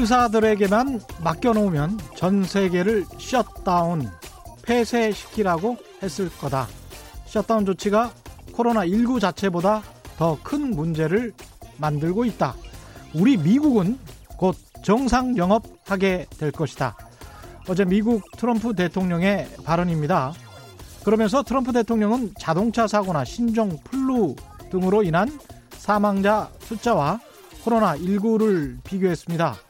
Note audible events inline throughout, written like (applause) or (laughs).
의사들에게만 맡겨놓으면 전 세계를 셧다운, 폐쇄시키라고 했을 거다. 셧다운 조치가 코로나19 자체보다 더 큰 문제를 만들고 있다. 우리 미국은 곧 정상 영업하게 될 것이다. 어제 미국 트럼프 대통령의 발언입니다. 그러면서 트럼프 대통령은 자동차 사고나 신종 플루 등으로 인한 사망자 숫자와 코로나19를 비교했습니다.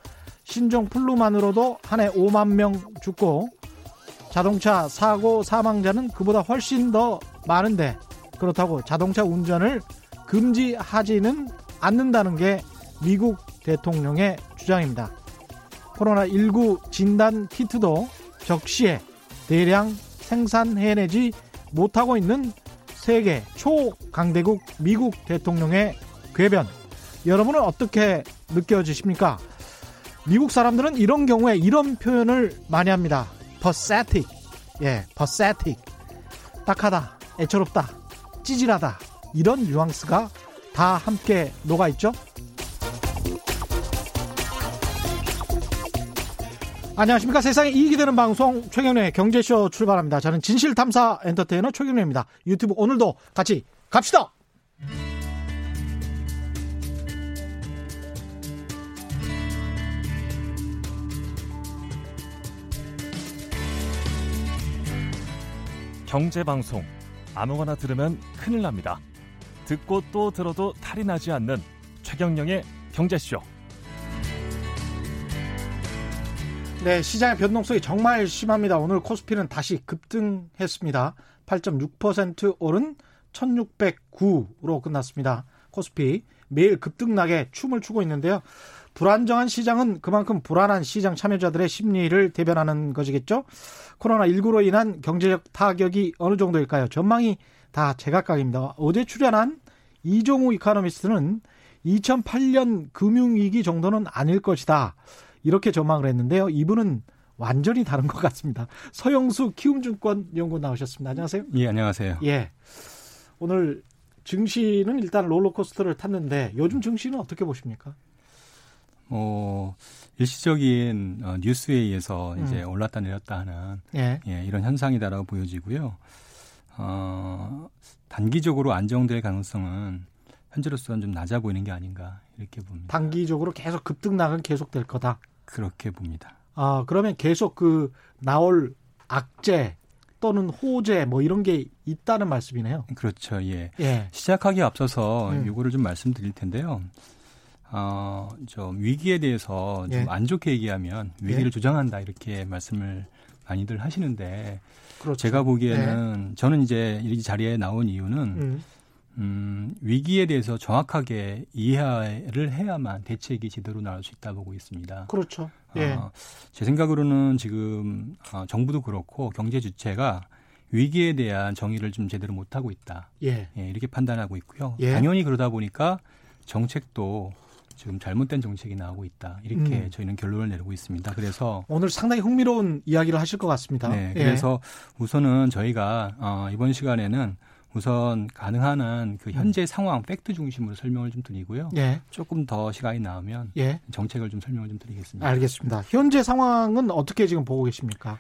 신종 플루만으로도 한 해 5만 명 죽고 자동차 사고 사망자는 그보다 훨씬 더 많은데 그렇다고 자동차 운전을 금지하지는 않는다는 게 미국 대통령의 주장입니다. 코로나19 진단 키트도 적시에 대량 생산해내지 못하고 있는 세계 초강대국 미국 대통령의 궤변. 여러분은 어떻게 느껴지십니까? 미국 사람들은 이런 경우에 이런 표현을 많이 합니다. pathetic. 예, pathetic. 딱하다, 애처롭다, 찌질하다. 이런 뉘앙스가 다 함께 녹아 있죠? 안녕하십니까. 세상에 이익이 되는 방송 최경련의 경제쇼 출발합니다. 저는 진실탐사 엔터테이너 최경련입니다. 유튜브 오늘도 같이 갑시다! 경제방송 아무거나 들으면 큰일 납니다. 듣고 또 들어도 탈이 나지 않는 최경령의 경제쇼. 네, 시장의 변동성이 정말 심합니다. 오늘 코스피는 다시 급등했습니다. 8.6% 오른 1609로 끝났습니다. 코스피 매일 급등락에 춤을 추고 있는데요. 불안정한 시장은 그만큼 불안한 시장 참여자들의 심리를 대변하는 것이겠죠. 코로나19로 인한 경제적 타격이 어느 정도일까요? 전망이 다 제각각입니다. 어제 출연한 이종우 이카노미스트는 2008년 금융위기 정도는 아닐 것이다. 이렇게 전망을 했는데요. 이분은 완전히 다른 것 같습니다. 서영수 키움증권 연구 나오셨습니다. 안녕하세요. 예, 안녕하세요. 예. 오늘 증시는 일단 롤러코스터를 탔는데 요즘 증시는 어떻게 보십니까? 어, 일시적인 어, 뉴스에 의해서 이제 음. 올랐다 내렸다 하는 예. 예, 이런 현상이다라고 보여지고요. 어, 단기적으로 안정될 가능성은 현재로서는 좀 낮아 보이는 게 아닌가 이렇게 봅니다. 단기적으로 계속 급등락은 계속될 거다. 그렇게 봅니다. 아 그러면 계속 그 나올 악재 또는 호재 뭐 이런 게 있다는 말씀이네요. 그렇죠. 예. 예. 시작하기 앞서서 음. 요거를 좀 말씀드릴 텐데요. 어, 좀 위기에 대해서 좀안 예. 좋게 얘기하면 위기를 예. 조장한다 이렇게 말씀을 많이들 하시는데 그렇죠. 제가 보기에는 예. 저는 이제 이 자리에 나온 이유는 음. 음, 위기에 대해서 정확하게 이해를 해야만 대책이 제대로 나올 수 있다 보고 있습니다. 그렇죠. 예. 어, 제 생각으로는 지금 어, 정부도 그렇고 경제 주체가 위기에 대한 정의를 좀 제대로 못 하고 있다. 예. 예 이렇게 판단하고 있고요. 예. 당연히 그러다 보니까 정책도 지금 잘못된 정책이 나오고 있다. 이렇게 음. 저희는 결론을 내리고 있습니다. 그래서 오늘 상당히 흥미로운 이야기를 하실 것 같습니다. 네. 예. 그래서 우선은 저희가 어, 이번 시간에는 우선 가능한 한 그 현재 상황 팩트 중심으로 설명을 좀 드리고요. 예. 조금 더 시간이 나오면 예. 정책을 좀 설명을 좀 드리겠습니다. 알겠습니다. 현재 상황은 어떻게 지금 보고 계십니까?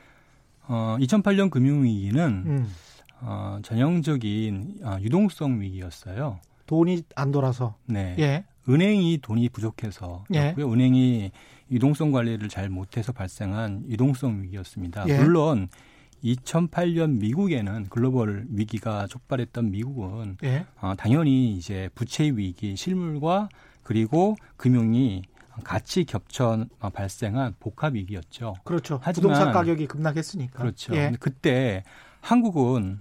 어, 2008년 금융위기는 음. 어, 전형적인 어, 유동성 위기였어요. 돈이 안 돌아서. 네. 예. 은행이 돈이 부족해서 예. 은행이 유동성 관리를 잘 못해서 발생한 유동성 위기였습니다. 예. 물론 2008년 미국에는 글로벌 위기가 촉발했던 미국은 예. 어, 당연히 이제 부채 위기, 실물과 그리고 금융이 같이 겹쳐 발생한 복합 위기였죠. 그렇죠. 하지만, 부동산 가격이 급락했으니까. 그렇죠. 예. 그때 한국은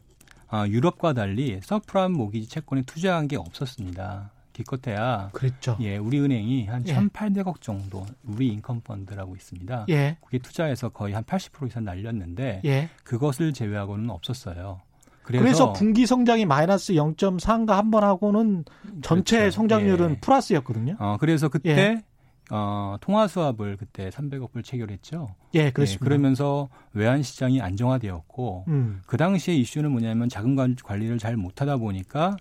어, 유럽과 달리 subprime mortgage 채권에 투자한 게 없었습니다. 기껏해야 그랬죠. 예, 우리 은행이 한 예. 1,800억 정도 우리 인컴 펀드라고 있습니다. 예. 그게 투자해서 거의 한 80% 이상 날렸는데 예. 그것을 제외하고는 없었어요. 그래서, 그래서 분기 성장이 마이너스 0.4인가 한 번 하고는 전체 그렇죠. 성장률은 예. 플러스였거든요. 어, 그래서 그때 예. 어, 통화 수합을 그때 300억 불 체결했죠. 예, 그렇습니다. 예, 그러면서 외환 시장이 안정화되었고 음. 그 당시에 이슈는 뭐냐면 자금 관리를 잘 못하다 보니까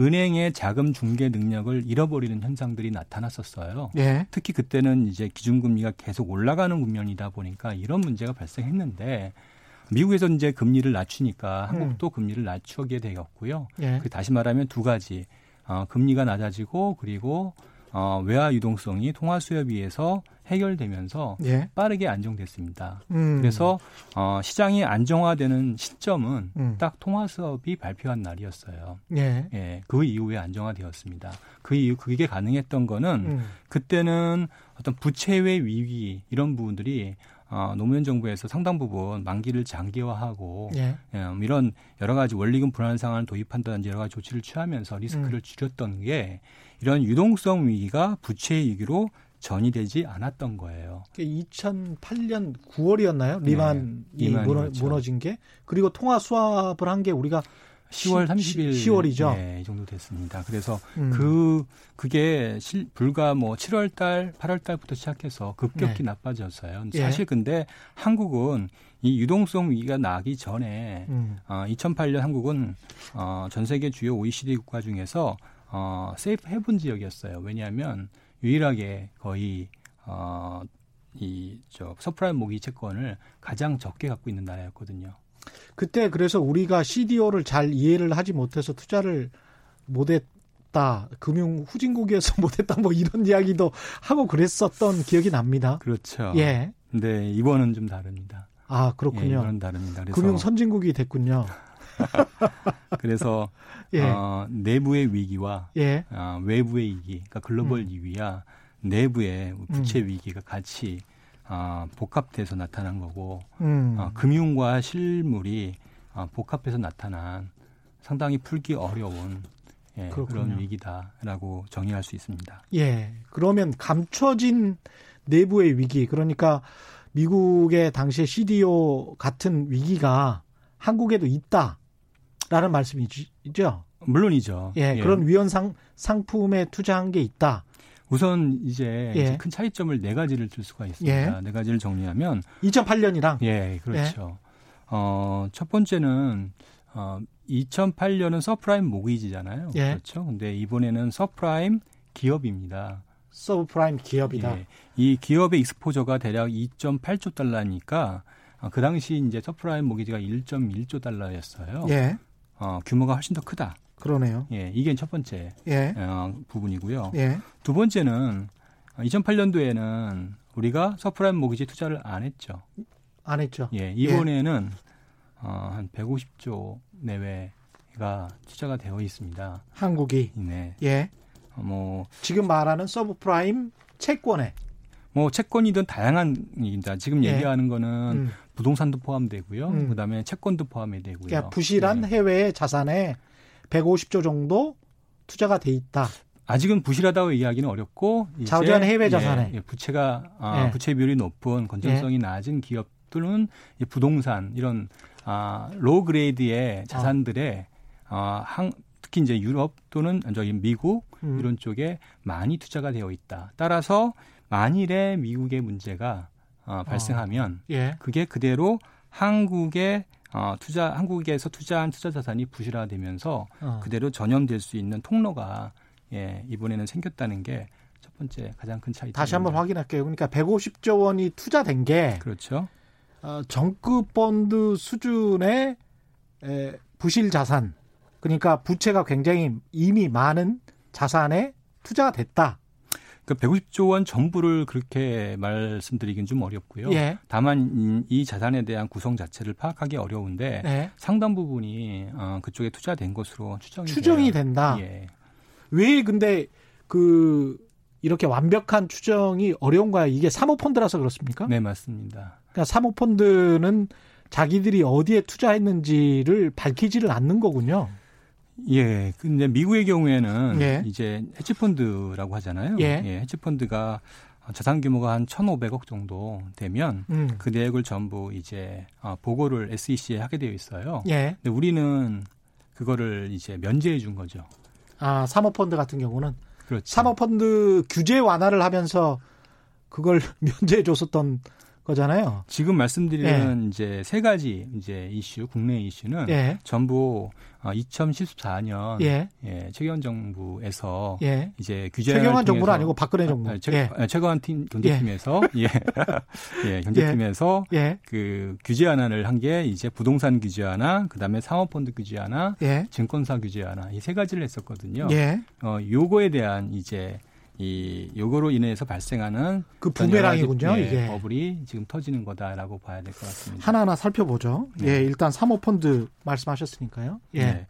은행의 자금 중개 능력을 잃어버리는 현상들이 나타났었어요. 예. 특히 그때는 이제 기준금리가 계속 올라가는 국면이다 보니까 이런 문제가 발생했는데 미국에서 이제 금리를 낮추니까 한국도 음. 금리를 낮추게 되었고요. 예. 그 다시 말하면 두 가지 어, 금리가 낮아지고 그리고 어, 외화 유동성이 통화 수요에 비해서 해결되면서 예. 빠르게 안정됐습니다. 음. 그래서 어, 시장이 안정화되는 시점은 음. 딱 통화 수업이 발표한 날이었어요. 예. 예. 그 이후에 안정화되었습니다. 그 이후 그게 가능했던 거는 음. 그때는 어떤 부채의 위기 이런 부분들이 어, 노무현 정부에서 상당 부분 만기를 장기화하고 예. 예, 이런 여러 가지 원리금 불안 상황을 도입한다든지 여러 가지 조치를 취하면서 리스크를 음. 줄였던 게 이런 유동성 위기가 부채 위기로 전이 되지 않았던 거예요. 2008년 9월이었나요? 리만이 네, 무너. 무너진 게 그리고 통화 수합을 한 게 우리가 10월 30일 10월이죠. 네, 이 정도 됐습니다. 그래서 음. 그 그게 실, 불과 뭐 7월 달, 8월 달부터 시작해서 급격히 네. 나빠졌어요. 예. 사실 근데 한국은 이 유동성 위기가 나기 전에 음. 어, 2008년 한국은 어, 전 세계 주요 OECD 국가 중에서 어, safe haven 지역이었어요. 왜냐하면 유일하게 거의 어, 이저 subprime mortgage 채권을 가장 적게 갖고 있는 나라였거든요. 그때 그래서 우리가 CDO를 잘 이해를 하지 못해서 투자를 못했다. 금융 후진국이어서 (laughs) 못했다. 뭐 이런 이야기도 하고 그랬었던 기억이 납니다. 그렇죠. 예. 근데 이번은 좀 다릅니다. 아 그렇군요. 예, 이번은 다릅니다. 금융 선진국이 됐군요. (laughs) 그래서 예. 어, 내부의 위기와 예. 어, 외부의 위기, 그러니까 글로벌 음. 위기와 내부의 부채 음. 위기가 같이 어, 복합돼서 나타난 거고 음. 어, 금융과 실물이 어, 복합해서 나타난 상당히 풀기 어려운 예, 그런 위기다라고 정의할 수 있습니다. 예. 그러면 감춰진 내부의 위기, 그러니까 미국의 당시의 CDO 같은 위기가 한국에도 있다 라는 말씀이죠. 물론이죠. 예, 예. 그런 위험 상, 상품에 투자한 게 있다. 우선 이제, 예. 이제 큰 차이점을 네 가지를 들 수가 있습니다. 예. 네 가지를 정리하면 2008년이랑 예, 그렇죠. 예. 어, 첫 번째는 어, 2008년은 subprime mortgage잖아요. 예. 그렇죠. 근데 이번에는 서프라임 기업입니다. 서브프라임 기업이다. 예. 이 기업의 exposure가 대략 2.8조 달러니까 어, 그 당시 이제 subprime mortgage가 1.1조 달러였어요. 예. 어, 규모가 훨씬 더 크다. 그러네요. 예, 이게 첫 번째 예. 어, 부분이고요. 예. 두 번째는 2008년도에는 우리가 subprime mortgage 투자를 안 했죠. 안 했죠. 예, 이번에는 예. 어, 한 150조 내외가 투자가 되어 있습니다. 한국이. 네. 예. 어, 뭐 지금 말하는 서브프라임 채권에 뭐 채권이든 다양한 입니다. 지금 예. 얘기하는 거는 음. 부동산도 포함되고요. 음. 그다음에 채권도 포함이 되고요. 그러니까 부실한 네. 해외 자산에 150조 정도 투자가 돼 있다. 아직은 부실하다고 얘기하기는 어렵고 자주한 해외 자산에 예, 예, 부채가 아, 예. 부채 비율이 높은 건전성이 예. 낮은 기업들은 부동산 이런 아, low grade의 자산들에 어. 아, 한, 특히 이제 유럽 또는 저기 미국 음. 이런 쪽에 많이 투자가 되어 있다. 따라서 만일에 미국의 문제가 어, 발생하면 어. 예. 그게 그대로 한국의 어, 투자 한국에서 투자한 투자 자산이 부실화되면서 어. 그대로 전염될 수 있는 통로가 예, 이번에는 생겼다는 게 첫 번째 가장 큰 차이. 다시 한번 확인할게요. 그러니까 150조 원이 투자된 게 그렇죠. 어, 정급 펀드 수준의 에, 부실 자산 그러니까 부채가 굉장히 이미 많은 자산에 투자가 됐다. 그 150조 원 전부를 그렇게 말씀드리긴 좀 어렵고요. 예. 다만 이 자산에 대한 구성 자체를 파악하기 어려운데 예. 상당 부분이 어, 그쪽에 투자된 것으로 추정이 추정이 돼요. 된다. 예. 왜 근데 그 이렇게 완벽한 추정이 어려운가요? 이게 사모펀드라서 그렇습니까? 네, 맞습니다. 그러니까 사모펀드는 자기들이 어디에 투자했는지를 밝히지를 않는 거군요. 예. 근데 미국의 경우에는 예. 이제 헤지펀드라고 하잖아요. 예. 예. 헤지펀드가 자산 규모가 한 1,500억 정도 되면 음. 그 내역을 전부 이제 어, 보고를 SEC에 하게 되어 있어요. 예. 근데 우리는 그거를 이제 면제해 준 거죠. 아, 사모펀드 같은 경우는 그렇죠. 사모펀드 규제 완화를 하면서 그걸 (laughs) 면제해 줬었던 거잖아요. 지금 말씀드리는 예. 이제 세 가지 이제 이슈, 국내 이슈는 예. 전부 2014년 예. 예, 최경환 정부에서 예. 이제 규제 최경환 정부는 아니고 박근혜 아, 정부. 아, 최, 예. 아, 최경환 팀 경제팀에서 예. 예. (laughs) 경제팀에서 그 규제 하나를 한게 이제 부동산 규제 하나, 그다음에 사모펀드 규제 하나, 증권사 규제 하나 이 세 가지를 했었거든요. 어 요거에 대한 이제 이 요거로 인해서 발생하는 그 부메랑이군요. 예, 이게 버블이 지금 터지는 거다라고 봐야 될 것 같습니다. 하나하나 살펴보죠. 네. 예, 일단 사모펀드 말씀하셨으니까요. 예. 네.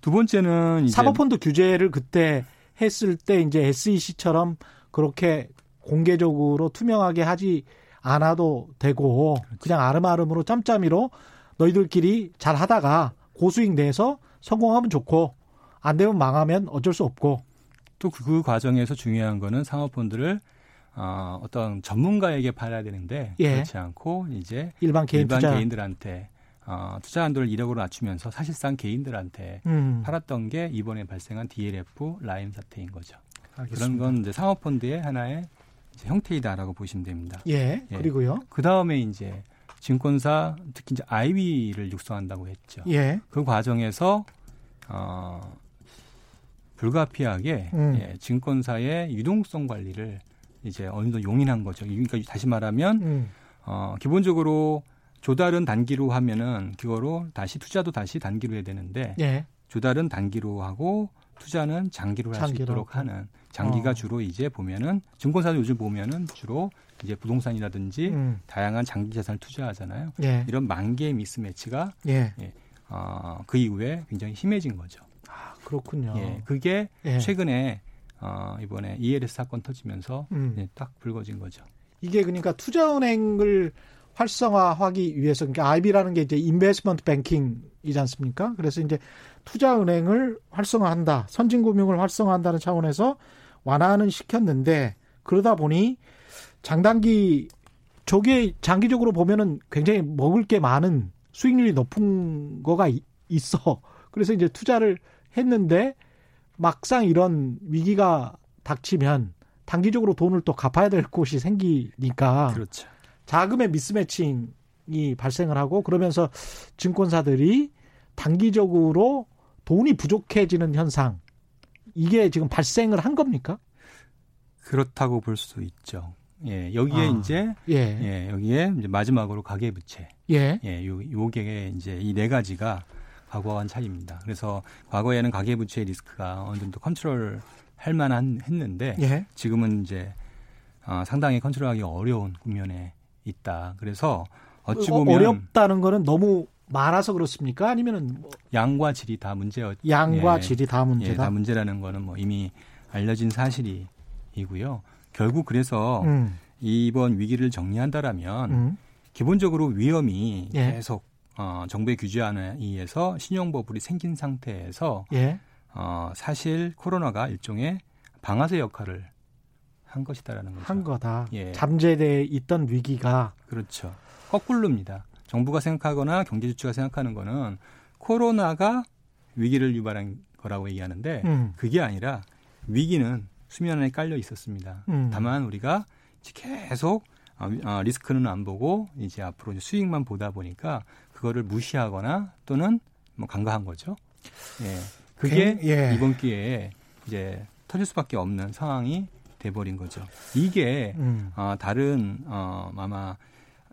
두 번째는 사모펀드 규제를 그때 했을 때 이제 SEC처럼 그렇게 공개적으로 투명하게 하지 않아도 되고 그렇죠. 그냥 아름아름으로 짬짬이로 너희들끼리 잘 하다가 고수익 내서 성공하면 좋고 안 되면 망하면 어쩔 수 없고 또그 그 과정에서 중요한 거는 사모펀드를 어, 어떤 전문가에게 팔아야 되는데 예. 그렇지 않고 이제 일반 개인 일반 투자. 개인들한테 어, 투자 한도를 1억으로 낮추면서 사실상 개인들한테 음. 팔았던 게 이번에 발생한 DLF 라임 사태인 거죠. 알겠습니다. 그런 건 이제 사모펀드의 하나의 형태이다라고 보시면 됩니다. 예. 예. 그리고요. 그 다음에 이제 증권사 특히 이제 IB를 육성한다고 했죠. 예. 그 과정에서 어, 불가피하게 음. 예, 증권사의 유동성 관리를 이제 어느 정도 용인한 거죠. 그러니까 다시 말하면 음. 어, 기본적으로 조달은 단기로 하면은 그거로 다시 투자도 다시 단기로 해야 되는데 예. 조달은 단기로 하고 투자는 장기로 할 수 있도록 하는 장기가 어. 주로 이제 보면은 증권사도 요즘 보면은 주로 이제 부동산이라든지 음. 다양한 장기 자산을 투자하잖아요. 예. 이런 만개의 미스매치가 예. 예. 어, 그 이후에 굉장히 심해진 거죠. 그렇군요. 예, 그게 예. 최근에 어, 이번에 ELS 사건 터지면서 음. 예, 딱 불거진 거죠. 이게 그러니까 투자은행을 활성화하기 위해서 그러니까 IB라는 게 이제 인베스먼트 뱅킹이지 않습니까? 그래서 이제 투자은행을 활성화한다, 선진금융을 활성화한다는 차원에서 완화는 시켰는데 그러다 보니 장단기 저게 장기적으로 보면은 굉장히 먹을 게 많은 수익률이 높은 거가 있어. 그래서 이제 투자를 했는데 막상 이런 위기가 닥치면 단기적으로 돈을 또 갚아야 될 곳이 생기니까 그렇죠. 자금의 미스매칭이 발생을 하고 그러면서 증권사들이 단기적으로 돈이 부족해지는 현상 이게 지금 발생을 한 겁니까? 그렇다고 볼 수 있죠. 예, 여기에 아, 이제 예. 예. 여기에 이제 마지막으로 가계 부채. 예. 예, 요 요게 이제 이 네 가지가 과거와는 차이입니다. 그래서 과거에는 가계부채 리스크가 어느 정도 컨트롤 할 만한 했는데 예. 지금은 이제 어, 상당히 컨트롤하기 어려운 국면에 있다. 그래서 어찌 어, 보면 어렵다는 거는 너무 많아서 그렇습니까? 아니면은 뭐 양과 질이 다 문제였. 양과 예, 질이 다 문제다. 예, 다 문제라는 거는 뭐 이미 알려진 사실이고요. 결국 그래서 음. 이번 위기를 정리한다라면 음. 기본적으로 위험이 예. 계속 어, 정부의 규제안에 의해서 신용버블이 생긴 상태에서 예. 어, 사실 코로나가 일종의 방아쇠 역할을 한 것이다라는 거죠. 한 거다. 예. 잠재돼 있던 위기가 그렇죠. 거꾸로입니다. 정부가 생각하거나 경제 주체가 생각하는 거는 코로나가 위기를 유발한 거라고 얘기하는데 음. 그게 아니라 위기는 수면 안에 깔려 있었습니다. 음. 다만 우리가 계속 어, 어, 리스크는 안 보고 이제 앞으로 수익만 보다 보니까 그거를 무시하거나 또는 뭐 간과한 거죠. 예. 그게 예. 이번 기회에 이제 터질 수밖에 없는 상황이 돼버린 거죠. 이게 음. 어, 다른 어, 아마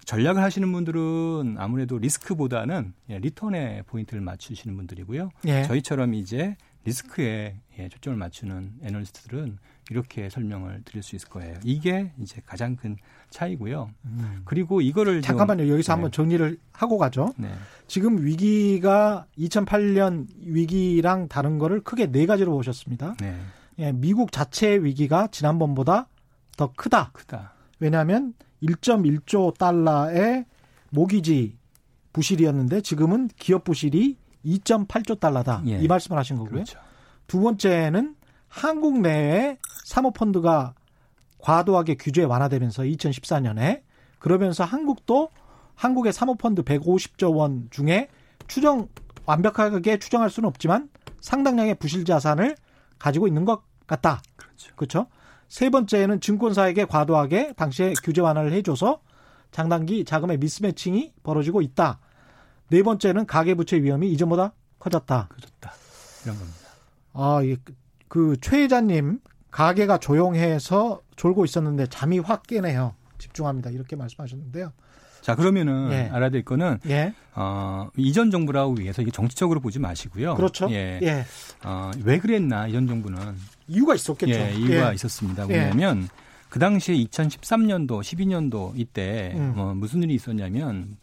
전략을 하시는 분들은 아무래도 리스크보다는 예, 리턴에 포인트를 맞추시는 분들이고요. 예. 저희처럼 이제 리스크에 예, 초점을 맞추는 애널리스트들은 이렇게 설명을 드릴 수 있을 거예요. 이게 이제 가장 큰 차이고요. 음. 그리고 이거를 잠깐만요. 여기서 네. 한번 정리를 하고 가죠. 네. 지금 위기가 2008년 위기랑 다른 거를 크게 네 가지로 보셨습니다. 네. 예, 미국 자체의 위기가 지난번보다 더 크다. 크다. 왜냐하면 1.1조 달러의 모기지 부실이었는데 지금은 기업 부실이 2.8조 달러다. 예. 이 말씀을 하신 거고요. 그렇죠. 두 번째는 한국 내에 사모펀드가 과도하게 규제 완화되면서 2014년에 그러면서 한국도 한국의 사모펀드 150조 원 중에 추정 완벽하게 추정할 수는 없지만 상당량의 부실 자산을 가지고 있는 것 같다. 그렇죠. 그렇죠. 세 번째는 증권사에게 과도하게 당시에 규제 완화를 해줘서 장단기 자금의 미스매칭이 벌어지고 있다. 네 번째는 가계부채 위험이 이전보다 커졌다. 커졌다. 이런 겁니다. 아, 그최 회장님 가게가 조용해서 졸고 있었는데 잠이 확 깨네요. 집중합니다. 이렇게 말씀하셨는데요. 자 그러면은 예. 알아야 될 거는 예. 어, 이전 정부라고 위해서 이게 정치적으로 보지 마시고요. 그렇죠. 예. 예. 어, 왜 그랬나 이전 정부는 이유가 있었겠죠. 예, 이유가 예. 있었습니다. 왜냐하면 그 당시에 2013년도, 12년도 이때 음. 어, 무슨 일이 있었냐면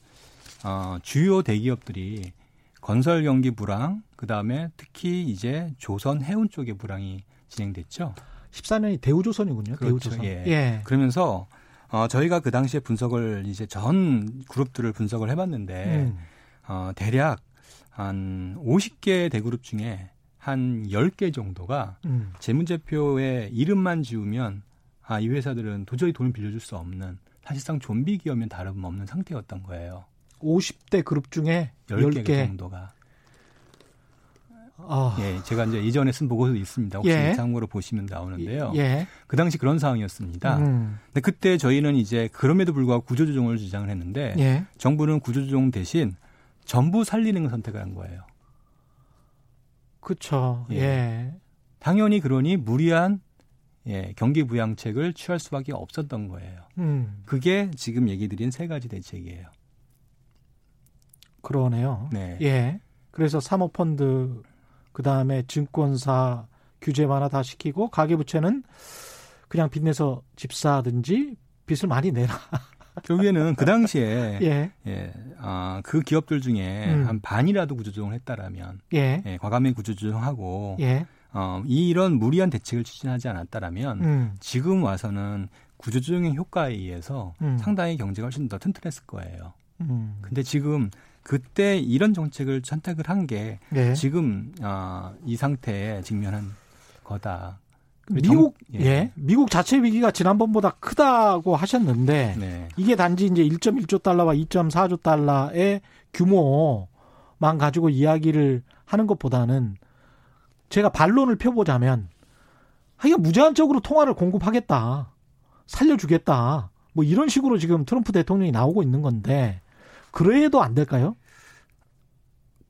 어, 주요 대기업들이 건설 경기 불황, 그 다음에 특히 이제 조선 해운 쪽의 불황이 진행됐죠. 14년이 대우조선이군요. 그렇죠. 대우조선. 예. 예. 그러면서 어, 저희가 그 당시에 분석을 이제 전 그룹들을 분석을 해봤는데 음. 어, 대략 한 50개 대그룹 중에 한 10개 정도가 음. 재무제표에 이름만 지우면 아, 이 회사들은 도저히 돈을 빌려줄 수 없는 사실상 좀비 기업면 다름없는 상태였던 거예요. 50대 그룹 중에 10개, 10개. 정도가. 아. 예, 제가 이제 이전에 쓴 보고서 있습니다. 혹시 예. 참고로 보시면 나오는데요. 예. 그 당시 그런 상황이었습니다. 음. 근데 그때 저희는 이제 그럼에도 불구하고 구조조정을 주장을 했는데 예. 정부는 구조조정 대신 전부 살리는 선택을 한 거예요. 그렇죠. 예. 당연히 그러니 무리한 예, 경기 부양책을 취할 수밖에 없었던 거예요. 음. 그게 지금 얘기 드린 세 가지 대책이에요. 그러네요. 네. 예. 그래서 사모펀드 그 다음에 증권사 규제 완화 다 시키고 가계부채는 그냥 빚내서 집 사든지 빚을 많이 내라. (laughs) 결국에는 그 당시에 (laughs) 예. 예. 아, 그 기업들 중에 음. 한 반이라도 구조조정을 했다라면 예. 예 과감히 구조조정하고 예. 어, 이런 무리한 대책을 추진하지 않았다라면 음. 지금 와서는 구조조정의 효과에 의해서 음. 상당히 경제가 훨씬 더 튼튼했을 거예요. 음. 근데 지금 그때 이런 정책을 선택을 한게 네. 지금 어, 이 상태에 직면한 거다. 미국 정, 예. 예. 미국 자체 위기가 지난번보다 크다고 하셨는데 네. 이게 단지 이제 1.1조 달러와 2.4조 달러의 규모만 가지고 이야기를 하는 것보다는 제가 반론을 펴보자면 하여간 무제한적으로 통화를 공급하겠다. 살려주겠다. 뭐 이런 식으로 지금 트럼프 대통령이 나오고 있는 건데 그래도 안 될까요?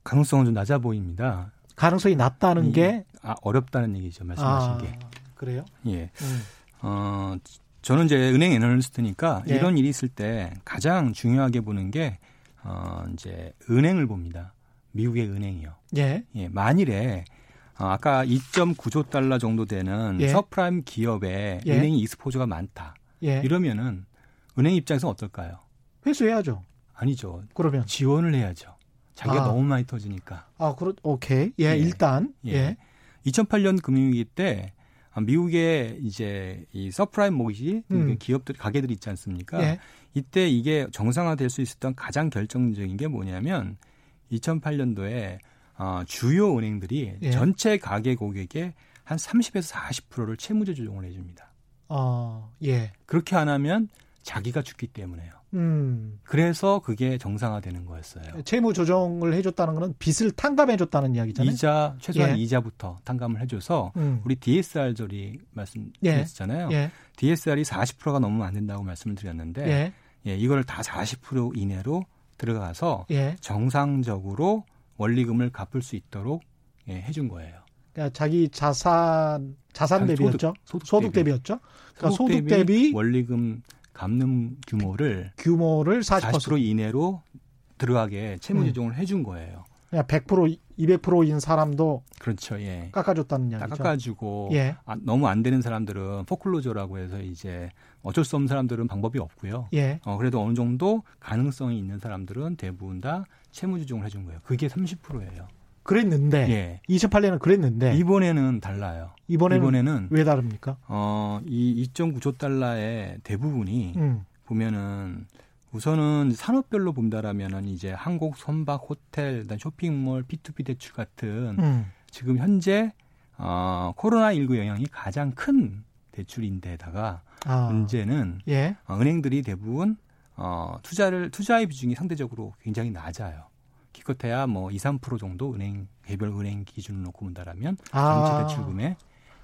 가능성은 좀 낮아 보입니다. 가능성이 낮다는 이, 게 아, 어렵다는 얘기죠. 말씀하신 아, 게. 그래요? 예. 음. 어, 저는 이제 은행 애널리스트니까 예. 이런 일이 있을 때 가장 중요하게 보는 게 어, 이제 은행을 봅니다. 미국의 은행이요. 예. 예. 만일에 어, 아까 2.9조 달러 정도 되는 예. 서프라임 기업에 예. 은행이 exposure가 많다. 예. 이러면은 은행 입장에서 어떨까요? 회수해야죠. 아니죠. 그러면 지원을 해야죠. 자기가 아. 너무 많이 터지니까. 아, 그렇 오케이. 예, 예. 일단 예. 예. 2008년 금융위기 때 미국의 이제 이 subprime mortgage 음. 기업들 가계들이 있지 않습니까? 예. 이때 이게 정상화될 수 있었던 가장 결정적인 게 뭐냐면 2008년도에 어, 주요 은행들이 예. 전체 가계 고객의 한 30에서 40%를 채무 재조정을 해줍니다. 어, 예. 그렇게 안 하면 자기가 죽기 때문에요. 음. 그래서 그게 정상화되는 거였어요. 채무 조정을 해줬다는 거는 빚을 탕감해줬다는 이야기잖아요. 이자 최소한 예. 이자부터 탕감을 해줘서 음. 우리 DSR 조리 말씀드렸잖아요. 예. 예. DSR이 40%가 넘으면 안 된다고 말씀을 드렸는데 예. 예 이걸 다 40% 이내로 들어가서 예. 정상적으로 원리금을 갚을 수 있도록 예, 해준 거예요. 그러니까 자기 자산 자산 대비였죠. 소득, 소득, 대비. 였죠 그러니까 소득, 소득 대비 원리금 갚는 규모를 규모를 40%, 40% 이내로 들어가게 채무 조정을 음. 해준 거예요. 그냥 100% 200%인 사람도 그렇죠. 예. 깎아줬다는 이야기죠. 깎아주고 예. 아, 너무 안 되는 사람들은 포클로저라고 해서 이제 어쩔 수 없는 사람들은 방법이 없고요. 예. 어, 그래도 어느 정도 가능성이 있는 사람들은 대부분 다 채무 조정을 해준 거예요. 그게 30%예요. 그랬는데 예. 2008년은 그랬는데 이번에는 달라요. 이번에는, 이번에는 왜 다릅니까? 어, 이 2.9조 달러의 대부분이 음. 보면은 우선은 산업별로 본다라면은 이제 항공, 선박, 호텔, 쇼핑몰, P2P 대출 같은 음. 지금 현재 어, 코로나 19 영향이 가장 큰 대출인데다가 아. 문제는 예. 어, 은행들이 대부분 어, 투자를 투자의 비중이 상대적으로 굉장히 낮아요. 기껏해야 뭐 2, 3% 정도 은행 개별 은행 기준을 놓고 본다라면 아. 전체 대출금의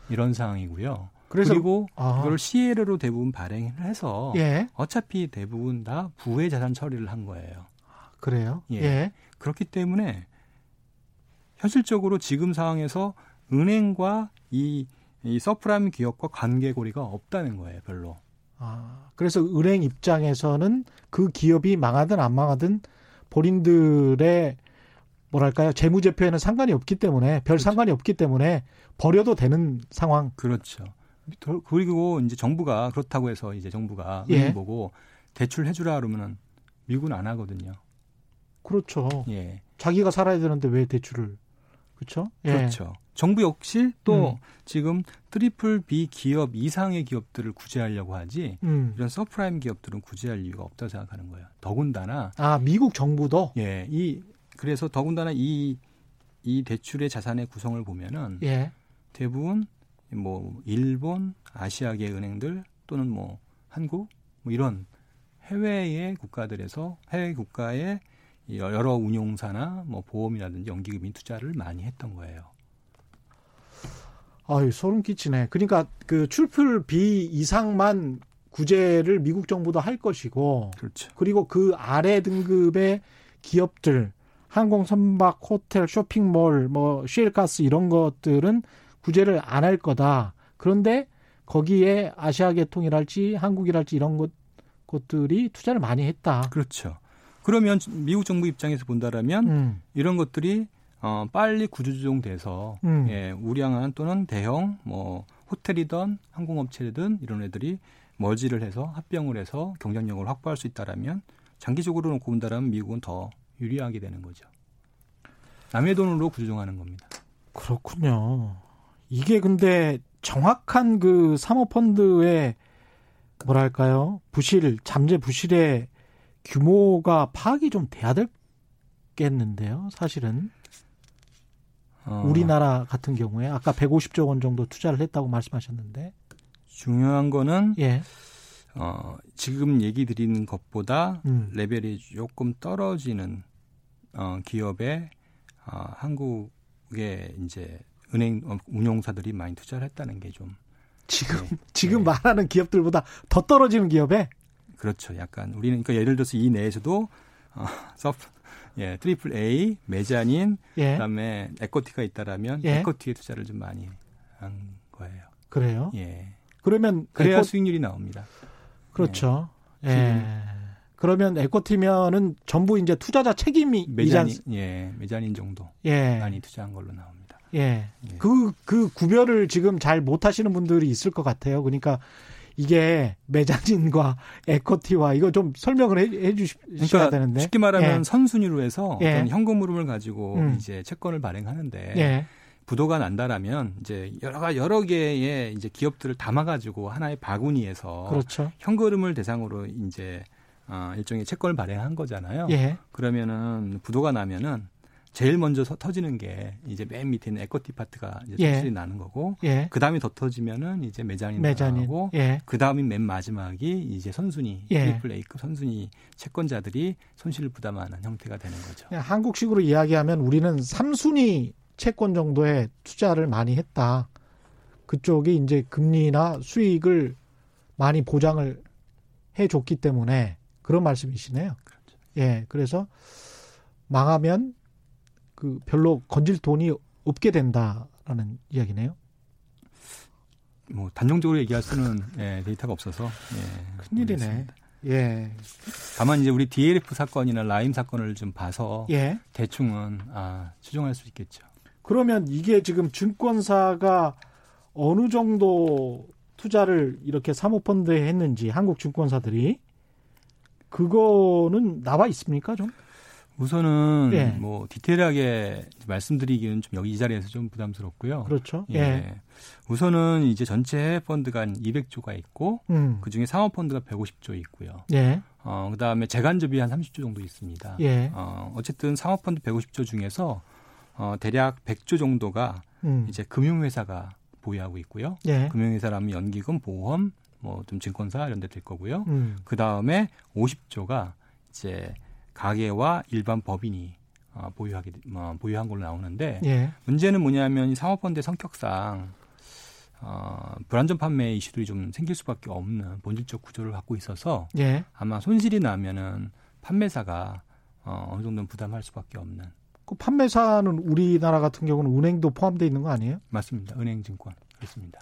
이런 상황이고요. 그래서 그리고 아. 그걸 CL로 대부분 발행을 해서 예. 어차피 대부분 다 부의 자산 처리를 한 거예요. 그래요? 예. 예. 그렇기 때문에 현실적으로 지금 상황에서 은행과 이, 이 서프라임 기업과 관계고리가 없다는 거예요, 별로. 아, 그래서 은행 입장에서는 그 기업이 망하든 안 망하든 본인들의 뭐랄까요 재무제표에는 상관이 없기 때문에 별 그렇죠. 상관이 없기 때문에 버려도 되는 상황. 그렇죠. 그리고 이제 정부가 그렇다고 해서 이제 정부가 예. 보고 대출 해주라 그러면은 미국은 안 하거든요. 그렇죠. 예. 자기가 살아야 되는데 왜 대출을 그렇죠? 예. 그렇죠. 정부 역시 또 음. 지금 triple B 기업 이상의 기업들을 구제하려고 하지 음. 이런 서프라임 기업들은 구제할 이유가 없다고 생각하는 거예요. 더군다나 아 미국 정부도 예, 이 그래서 더군다나 이 이 대출의 자산의 구성을 보면은 예. 대부분 뭐 일본, 아시아계 은행들 또는 뭐 한국 뭐 이런 해외의 국가들에서 해외 국가의 여러 운용사나 뭐 보험이라든지 연기금이 투자를 많이 했던 거예요. 아유, 소름 끼치네. 그러니까 그 출풀 비 이상만 구제를 미국 정부도 할 것이고 그렇죠. 그리고 그 아래 등급의 기업들 항공 선박, 호텔, 쇼핑몰, 뭐 쉘가스 이런 것들은 구제를 안 할 거다. 그런데 거기에 아시아 계통이랄지 한국이랄지 이런 것 것들이 투자를 많이 했다. 그렇죠. 그러면 미국 정부 입장에서 본다라면 음. 이런 것들이 어, 빨리 구조조정돼서 음. 예, 우량한 또는 대형 뭐 호텔이든 항공업체든 이런 애들이 머지를 해서 합병을 해서 경쟁력을 확보할 수 있다라면 장기적으로 놓고 본다라면 미국은 더 유리하게 되는 거죠. 남의 돈으로 구조정하는 겁니다. 그렇군요. 이게 근데 정확한 그 사모펀드의 뭐랄까요 부실 잠재 부실의 규모가 파악이 좀 돼야 될겠는데요 사실은 어. 우리나라 같은 경우에 아까 150조 원 정도 투자를 했다고 말씀하셨는데 중요한 거는 예. 어, 지금 얘기 드리는 것보다 음. 레벨이 조금 떨어지는 어, 기업에 어, 한국의 이제 은행 어, 운용사들이 많이 투자를 했다는 게 좀 지금 네. 지금 네. 말하는 기업들보다 더 떨어지는 기업에 그렇죠. 약간 우리는 그러니까 예를 들어서 이 내에서도 어, (laughs) 서프 예, triple A, mezzanine, 예. 그다음에 equity가 있다라면 예. equity에 투자를 좀 많이 한 거예요. 그래요? 예. 그러면 그래야 equi... 수익률이 나옵니다. 그렇죠. 예. 예. 그러면 에코티면은 전부 이제 투자자 책임이 메자닌, 예, 메자닌 정도 예. 많이 투자한 걸로 나옵니다. 예. 예. 그, 그 구별을 지금 잘 못 하시는 분들이 있을 것 같아요. 그러니까 이게 메자진과 에코티와 이거 좀 설명을 해, 해 주셔야 그러니까 되는데 쉽게 말하면 예. 선순위로 해서 예. 어떤 현금 흐름을 가지고 음. 이제 채권을 발행하는데 예. 부도가 난다라면 이제 여러 여러 개의 이제 기업들을 담아가지고 하나의 바구니에서 그렇죠. 현금을 대상으로 이제 어, 일종의 채권을 발행한 거잖아요. 예. 그러면은 부도가 나면은 제일 먼저 서, 터지는 게 이제 맨 밑에 있는 equity 파트가 이제 예. 손실이 나는 거고 예. 그 다음에 더 터지면은 이제 mezzanine이 나고 예. 그 다음이 맨 마지막이 이제 선순위 예. triple A급 선순위 채권자들이 손실을 부담하는 형태가 되는 거죠. 한국식으로 이야기하면 우리는 3순위 채권 정도의 투자를 많이 했다. 그쪽이 이제 금리나 수익을 많이 보장을 해 줬기 때문에 그런 말씀이시네요. 그렇죠. 예. 그래서 망하면 그 별로 건질 돈이 없게 된다라는 이야기네요. 뭐 단정적으로 얘기할 수는 예, 데이터가 없어서 예, 큰일이네. 예. 다만 이제 우리 DLF 사건이나 라임 사건을 좀 봐서 예. 대충은 아, 추정할 수 있겠죠. 그러면 이게 지금 증권사가 어느 정도 투자를 이렇게 사모펀드에 했는지 한국 증권사들이 그거는 나와 있습니까 좀? 우선은 예. 뭐 디테일하게 말씀드리기는 좀 여기 이 자리에서 좀 부담스럽고요. 그렇죠. 예. 예. 우선은 이제 전체 펀드가 한 200조가 있고 음. 그 중에 상업 펀드가 150조 있고요. 예. 어 그다음에 재간접이 한 30조 정도 있습니다. 예. 어 어쨌든 상업 펀드 150조 중에서 어 대략 100조 정도가 음. 이제 금융 회사가 보유하고 있고요. 예. 금융 회사라면 연기금, 보험, 뭐 좀 증권사 이런 데 될 거고요. 음. 그다음에 50조가 이제 가계와 일반 법인이 어, 보유하게 어, 보유한 걸로 나오는데 예. 문제는 뭐냐면 이 사모펀드의 성격상 어, 불안전 판매 이슈들이 좀 생길 수밖에 없는 본질적 구조를 갖고 있어서 예. 아마 손실이 나면은 판매사가 어, 어느 정도는 부담할 수밖에 없는. 그 판매사는 우리나라 같은 경우는 은행도 포함되어 있는 거 아니에요? 맞습니다. 은행증권 그렇습니다.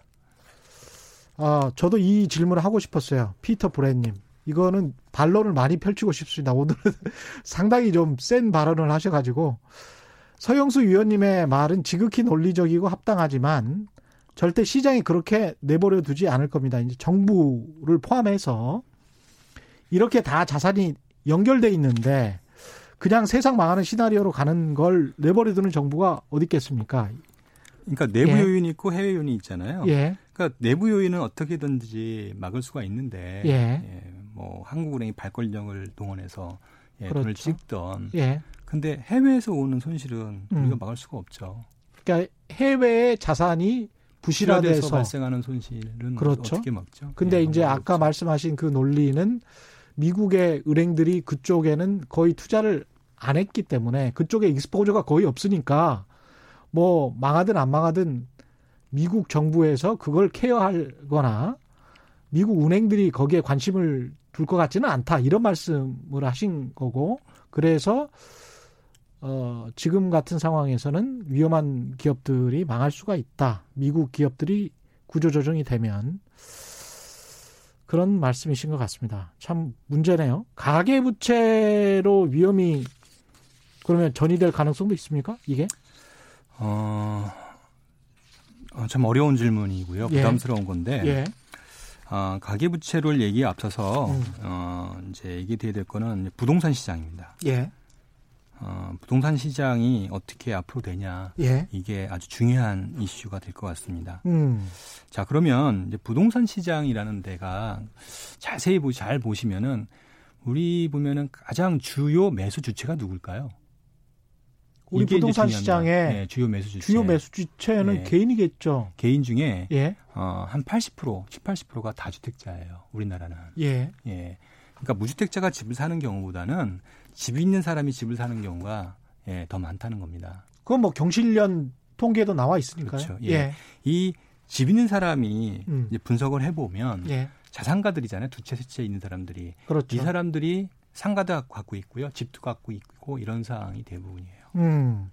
아, 저도 이 질문을 하고 싶었어요. 피터 브랜님. 이거는 반론을 많이 펼치고 싶습니다. 오늘은 (laughs) 상당히 좀 센 발언을 하셔가지고 서영수 위원님의 말은 지극히 논리적이고 합당하지만 절대 시장이 그렇게 내버려 두지 않을 겁니다. 이제 정부를 포함해서 이렇게 다 자산이 연결돼 있는데 그냥 세상 망하는 시나리오로 가는 걸 내버려 두는 정부가 어디 있겠습니까? 그러니까 내부 예. 요인이 있고 해외 요인이 있잖아요. 예. 그러니까 내부 요인은 어떻게든지 막을 수가 있는데 예. 예, 뭐 한국은행이 발권력을 동원해서 예, 돈을 그렇죠. 찍던 예. 근데 해외에서 오는 손실은 음. 우리가 막을 수가 없죠. 그러니까 해외의 자산이 부실화돼서 부실화돼서 발생하는 손실은 그렇죠. 어떻게 막죠? 근데 예, 이제 아까 없죠. 말씀하신 그 논리는 미국의 은행들이 그쪽에는 거의 투자를 안 했기 때문에 그쪽에 익스포저가 거의 없으니까 뭐 망하든 안 망하든 미국 정부에서 그걸 케어하거나 미국 은행들이 거기에 관심을 둘 것 같지는 않다 이런 말씀을 하신 거고 그래서 어 지금 같은 상황에서는 위험한 기업들이 망할 수가 있다 미국 기업들이 구조조정이 되면 그런 말씀이신 것 같습니다. 참 문제네요. 가계부채로 위험이 그러면 전이될 가능성도 있습니까? 이게? 어, 어, 참 어려운 질문이고요. 예. 부담스러운 건데 예. 어, 가계부채를 얘기에 앞서서 음. 어, 이제 얘기돼야 될 거는 부동산 시장입니다. 예. 어, 부동산 시장이 어떻게 앞으로 되냐 예. 이게 아주 중요한 이슈가 될 것 같습니다. 음. 자 그러면 이제 부동산 시장이라는 데가 자세히 보, 잘 보시면은 우리 보면은 가장 주요 매수 주체가 누굴까요? 우리 부동산. 시장의 네, 주요 매수 주체. 주요 매수 주체는 예. 개인이겠죠. 개인 중에 예. 어, 한 80%, 7, 80%가 다주택자예요. 우리나라는. 예. 예. 그러니까 무주택자가 집을 사는 경우보다는 집 있는 사람이 집을 사는 경우가 예, 더 많다는 겁니다. 그건 뭐 경실련 통계도 나와 있으니까요. 그렇죠. 예. 예. 이집 있는 사람이 음. 분석을 해보면 예. 자산가들이잖아요. 두 채, 세 채 있는 사람들이. 그렇죠. 이 사람들이 상가도 갖고 있고요. 집도 갖고 있고 이런 상황이 대부분이에요. 음.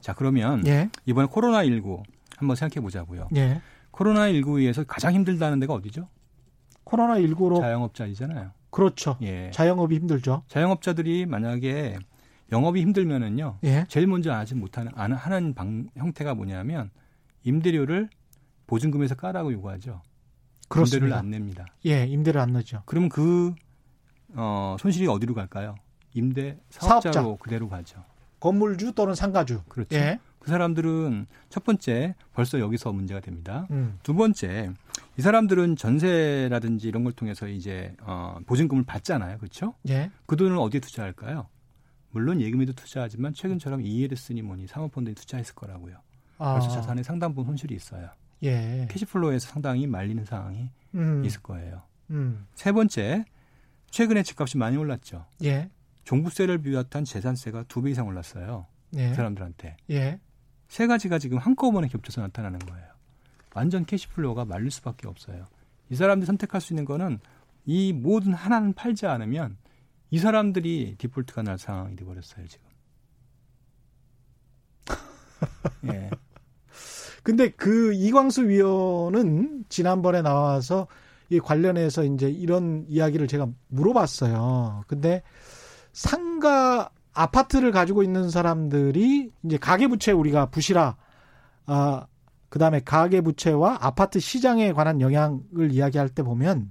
자, 그러면 예. 이번에 코로나19 한번 생각해 보자고요. 예. 코로나19에서 가장 힘들다는 데가 어디죠? 코로나 19로 자영업자이잖아요. 그렇죠. 예. 자영업이 힘들죠. 자영업자들이 만약에 영업이 힘들면은요. 예. 제일 먼저 하지 못하는 안 하는 방, 형태가 뭐냐면 임대료를 보증금에서 까라고 요구하죠. 임대료를 그렇습니다. 안 냅니다. 예, 임대를 안 넣죠. 그러면 그 어, 손실이 어디로 갈까요? 임대 사업자로 사업자. 그대로 가죠. 건물주 또는 상가주. 그렇죠. 예. 그 사람들은 첫 번째 벌써 여기서 문제가 됩니다. 음. 두 번째 이 사람들은 전세라든지 이런 걸 통해서 이제 어, 보증금을 받잖아요. 그렇죠? 예. 그 돈을 어디에 투자할까요? 물론 예금에도 투자하지만 최근처럼 ELS니 뭐니 사모펀드에 투자했을 거라고요. 아. 벌써 자산에 상당 부분 손실이 있어요. 예. cash flow에서 상당히 말리는 상황이 음. 있을 거예요. 음. 세 번째, 최근에 집값이 많이 올랐죠. 예. 종부세를 비롯한 재산세가 두 배 이상 올랐어요. 예. 그 사람들한테. 예. 세 가지가 지금 한꺼번에 겹쳐서 나타나는 거예요. 완전 cash flow가 말릴 수밖에 없어요. 이 사람들이 선택할 수 있는 거는 이 모든 하나는 팔지 않으면 이 사람들이 디폴트가 날 상황이 돼버렸어요, 지금. (laughs) 예. 근데 그 이광수 위원은 지난번에 나와서 이 관련해서 이제 이런 이야기를 제가 물어봤어요. 근데 상가 아파트를 가지고 있는 사람들이 이제 가계부채 우리가 부실화, 아, 그 다음에 가계부채와 아파트 시장에 관한 영향을 이야기할 때 보면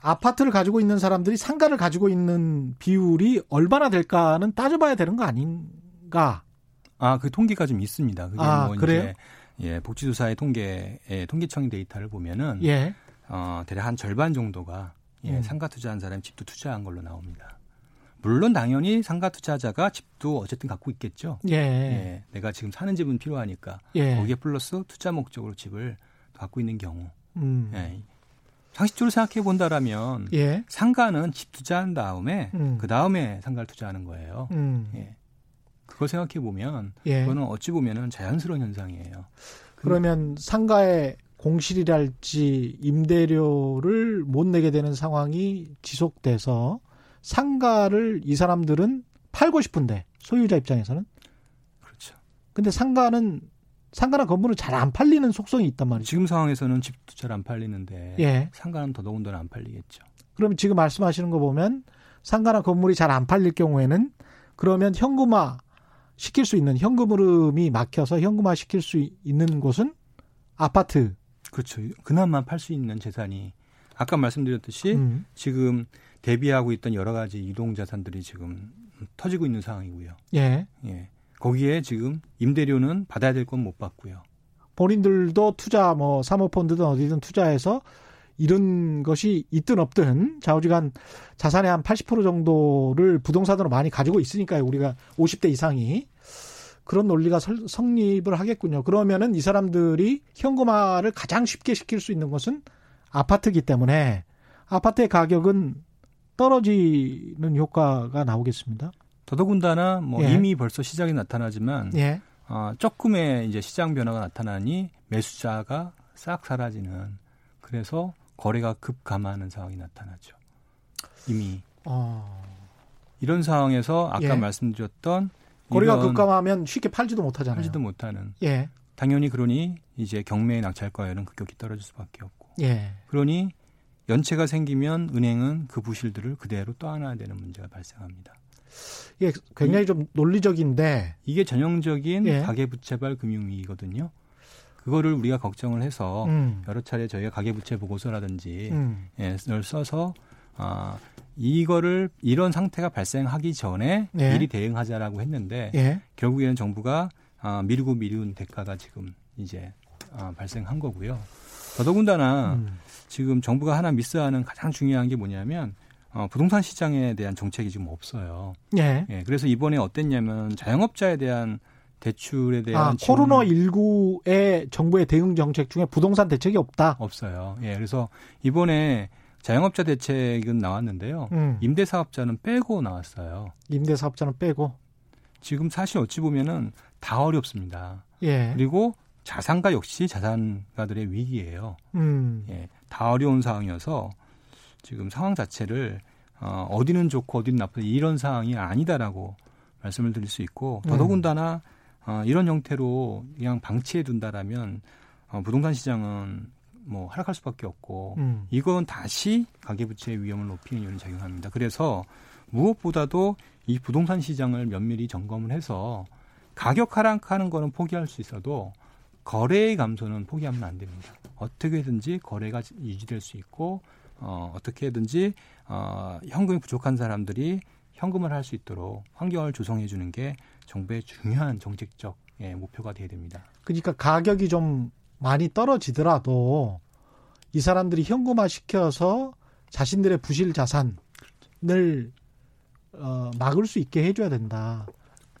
아파트를 가지고 있는 사람들이 상가를 가지고 있는 비율이 얼마나 될까는 따져봐야 되는 거 아닌가? 아, 그 통계가 좀 있습니다. 그게 아, 뭐 그래요? 이제 예, 복지조사의 통계, 예, 통계청 데이터를 보면은 예. 어, 대략 한 절반 정도가 예, 음. 상가 투자한 사람이 집도 투자한 걸로 나옵니다. 물론 당연히 상가 투자자가 집도 어쨌든 갖고 있겠죠. 예. 예, 내가 지금 사는 집은 필요하니까 예. 거기에 플러스 투자 목적으로 집을 갖고 있는 경우. 음. 예. 상식적으로 생각해 본다라면 예. 상가는 집 투자한 다음에 음. 그 다음에 상가를 투자하는 거예요. 음. 예. 그걸 생각해 보면 예. 그거는 어찌 보면은 자연스러운 현상이에요. 그러면 상가의 공실이랄지 임대료를 못 내게 되는 상황이 지속돼서 상가를 이 사람들은 팔고 싶은데 소유자 입장에서는 그렇죠. 근데 상가는 상가나 건물은 잘 안 팔리는 속성이 있단 말이죠. 지금 상황에서는 집도 잘 안 팔리는데 예. 상가는 더더군다나 안 팔리겠죠. 그러면 지금 말씀하시는 거 보면 상가나 건물이 잘 안 팔릴 경우에는 그러면 현금화 시킬 수 있는 현금 흐름이 막혀서 현금화 시킬 수 있는 곳은 아파트. 그렇죠. 그나마 팔 수 있는 재산이 아까 말씀드렸듯이 음. 지금 대비하고 있던 여러 가지 이동 자산들이 지금 터지고 있는 상황이고요. 예. 예. 거기에 지금 임대료는 받아야 될 건 못 받고요. 본인들도 투자 뭐 사모펀드든 어디든 투자해서 이런 것이 있든 없든 좌우지간 자산의 한 80% 정도를 부동산으로 많이 가지고 있으니까요. 우리가 50대 이상이 그런 논리가 성립을 하겠군요. 그러면은 이 사람들이 현금화를 가장 쉽게 시킬 수 있는 것은 아파트이기 때문에 아파트의 가격은 떨어지는 효과가 나오겠습니다. 더더군다나 뭐 예. 이미 벌써 시장이 나타나지만 예. 어, 조금의 이제 시장 변화가 나타나니 매수자가 싹 사라지는 그래서 거래가 급 감하는 상황이 나타나죠. 이미 어. 이런 상황에서 아까 예. 말씀드렸던 거래가 급감하면 쉽게 팔지도 못하잖아요. 팔지도 못하는. 예. 당연히 그러니 이제 경매의 낙찰가율은 급격히 떨어질 수밖에 없고. 예. 그러니 연체가 생기면 은행은 그 부실들을 그대로 떠안아야 되는 문제가 발생합니다. 예, 굉장히 이, 좀 논리적인데 이게 전형적인 예. 가계부채발 금융위기거든요. 그거를 우리가 걱정을 해서 음. 여러 차례 저희가 가계부채 보고서라든지 음. 예, 를 써서 아 이거를 이런 상태가 발생하기 전에 예. 미리 대응하자라고 했는데 예. 결국에는 정부가 아, 미루고 미룬 대가가 지금 이제 아, 발생한 거고요. 더더군다나 음. 지금 정부가 하나 미스하는 가장 중요한 게 뭐냐면 어, 부동산 시장에 대한 정책이 지금 없어요. 예. 예. 그래서 이번에 어땠냐면 자영업자에 대한 대출에 대한 아, 코로나 19의 정부의 대응 정책 중에 부동산 대책이 없다. 없어요. 예, 그래서 이번에 자영업자 대책은 나왔는데요. 음. 임대사업자는 빼고 나왔어요. 임대사업자는 빼고. 지금 사실 어찌 보면은 다 어렵습니다. 예. 그리고 자산가 역시 자산가들의 위기예요. 음. 예, 다 어려운 상황이어서 지금 상황 자체를 어, 어디는 좋고 어디는 나쁘다 이런 상황이 아니다라고 말씀을 드릴 수 있고 더더군다나 음. 어, 이런 형태로 그냥 방치해 둔다라면 어, 부동산 시장은 뭐 하락할 수밖에 없고 음. 이건 다시 가계부채의 위험을 높이는 요인이 작용합니다. 그래서 무엇보다도 이 부동산 시장을 면밀히 점검을 해서 가격 하락하는 거는 포기할 수 있어도 거래의 감소는 포기하면 안 됩니다. 어떻게든지 거래가 유지될 수 있고 어, 어떻게든지 어, 현금이 부족한 사람들이 현금을 할 수 있도록 환경을 조성해 주는 게 정부의 중요한 정책적 예, 목표가 돼야 됩니다. 그러니까 가격이 좀 많이 떨어지더라도 이 사람들이 현금화 시켜서 자신들의 부실 자산을 어, 막을 수 있게 해줘야 된다.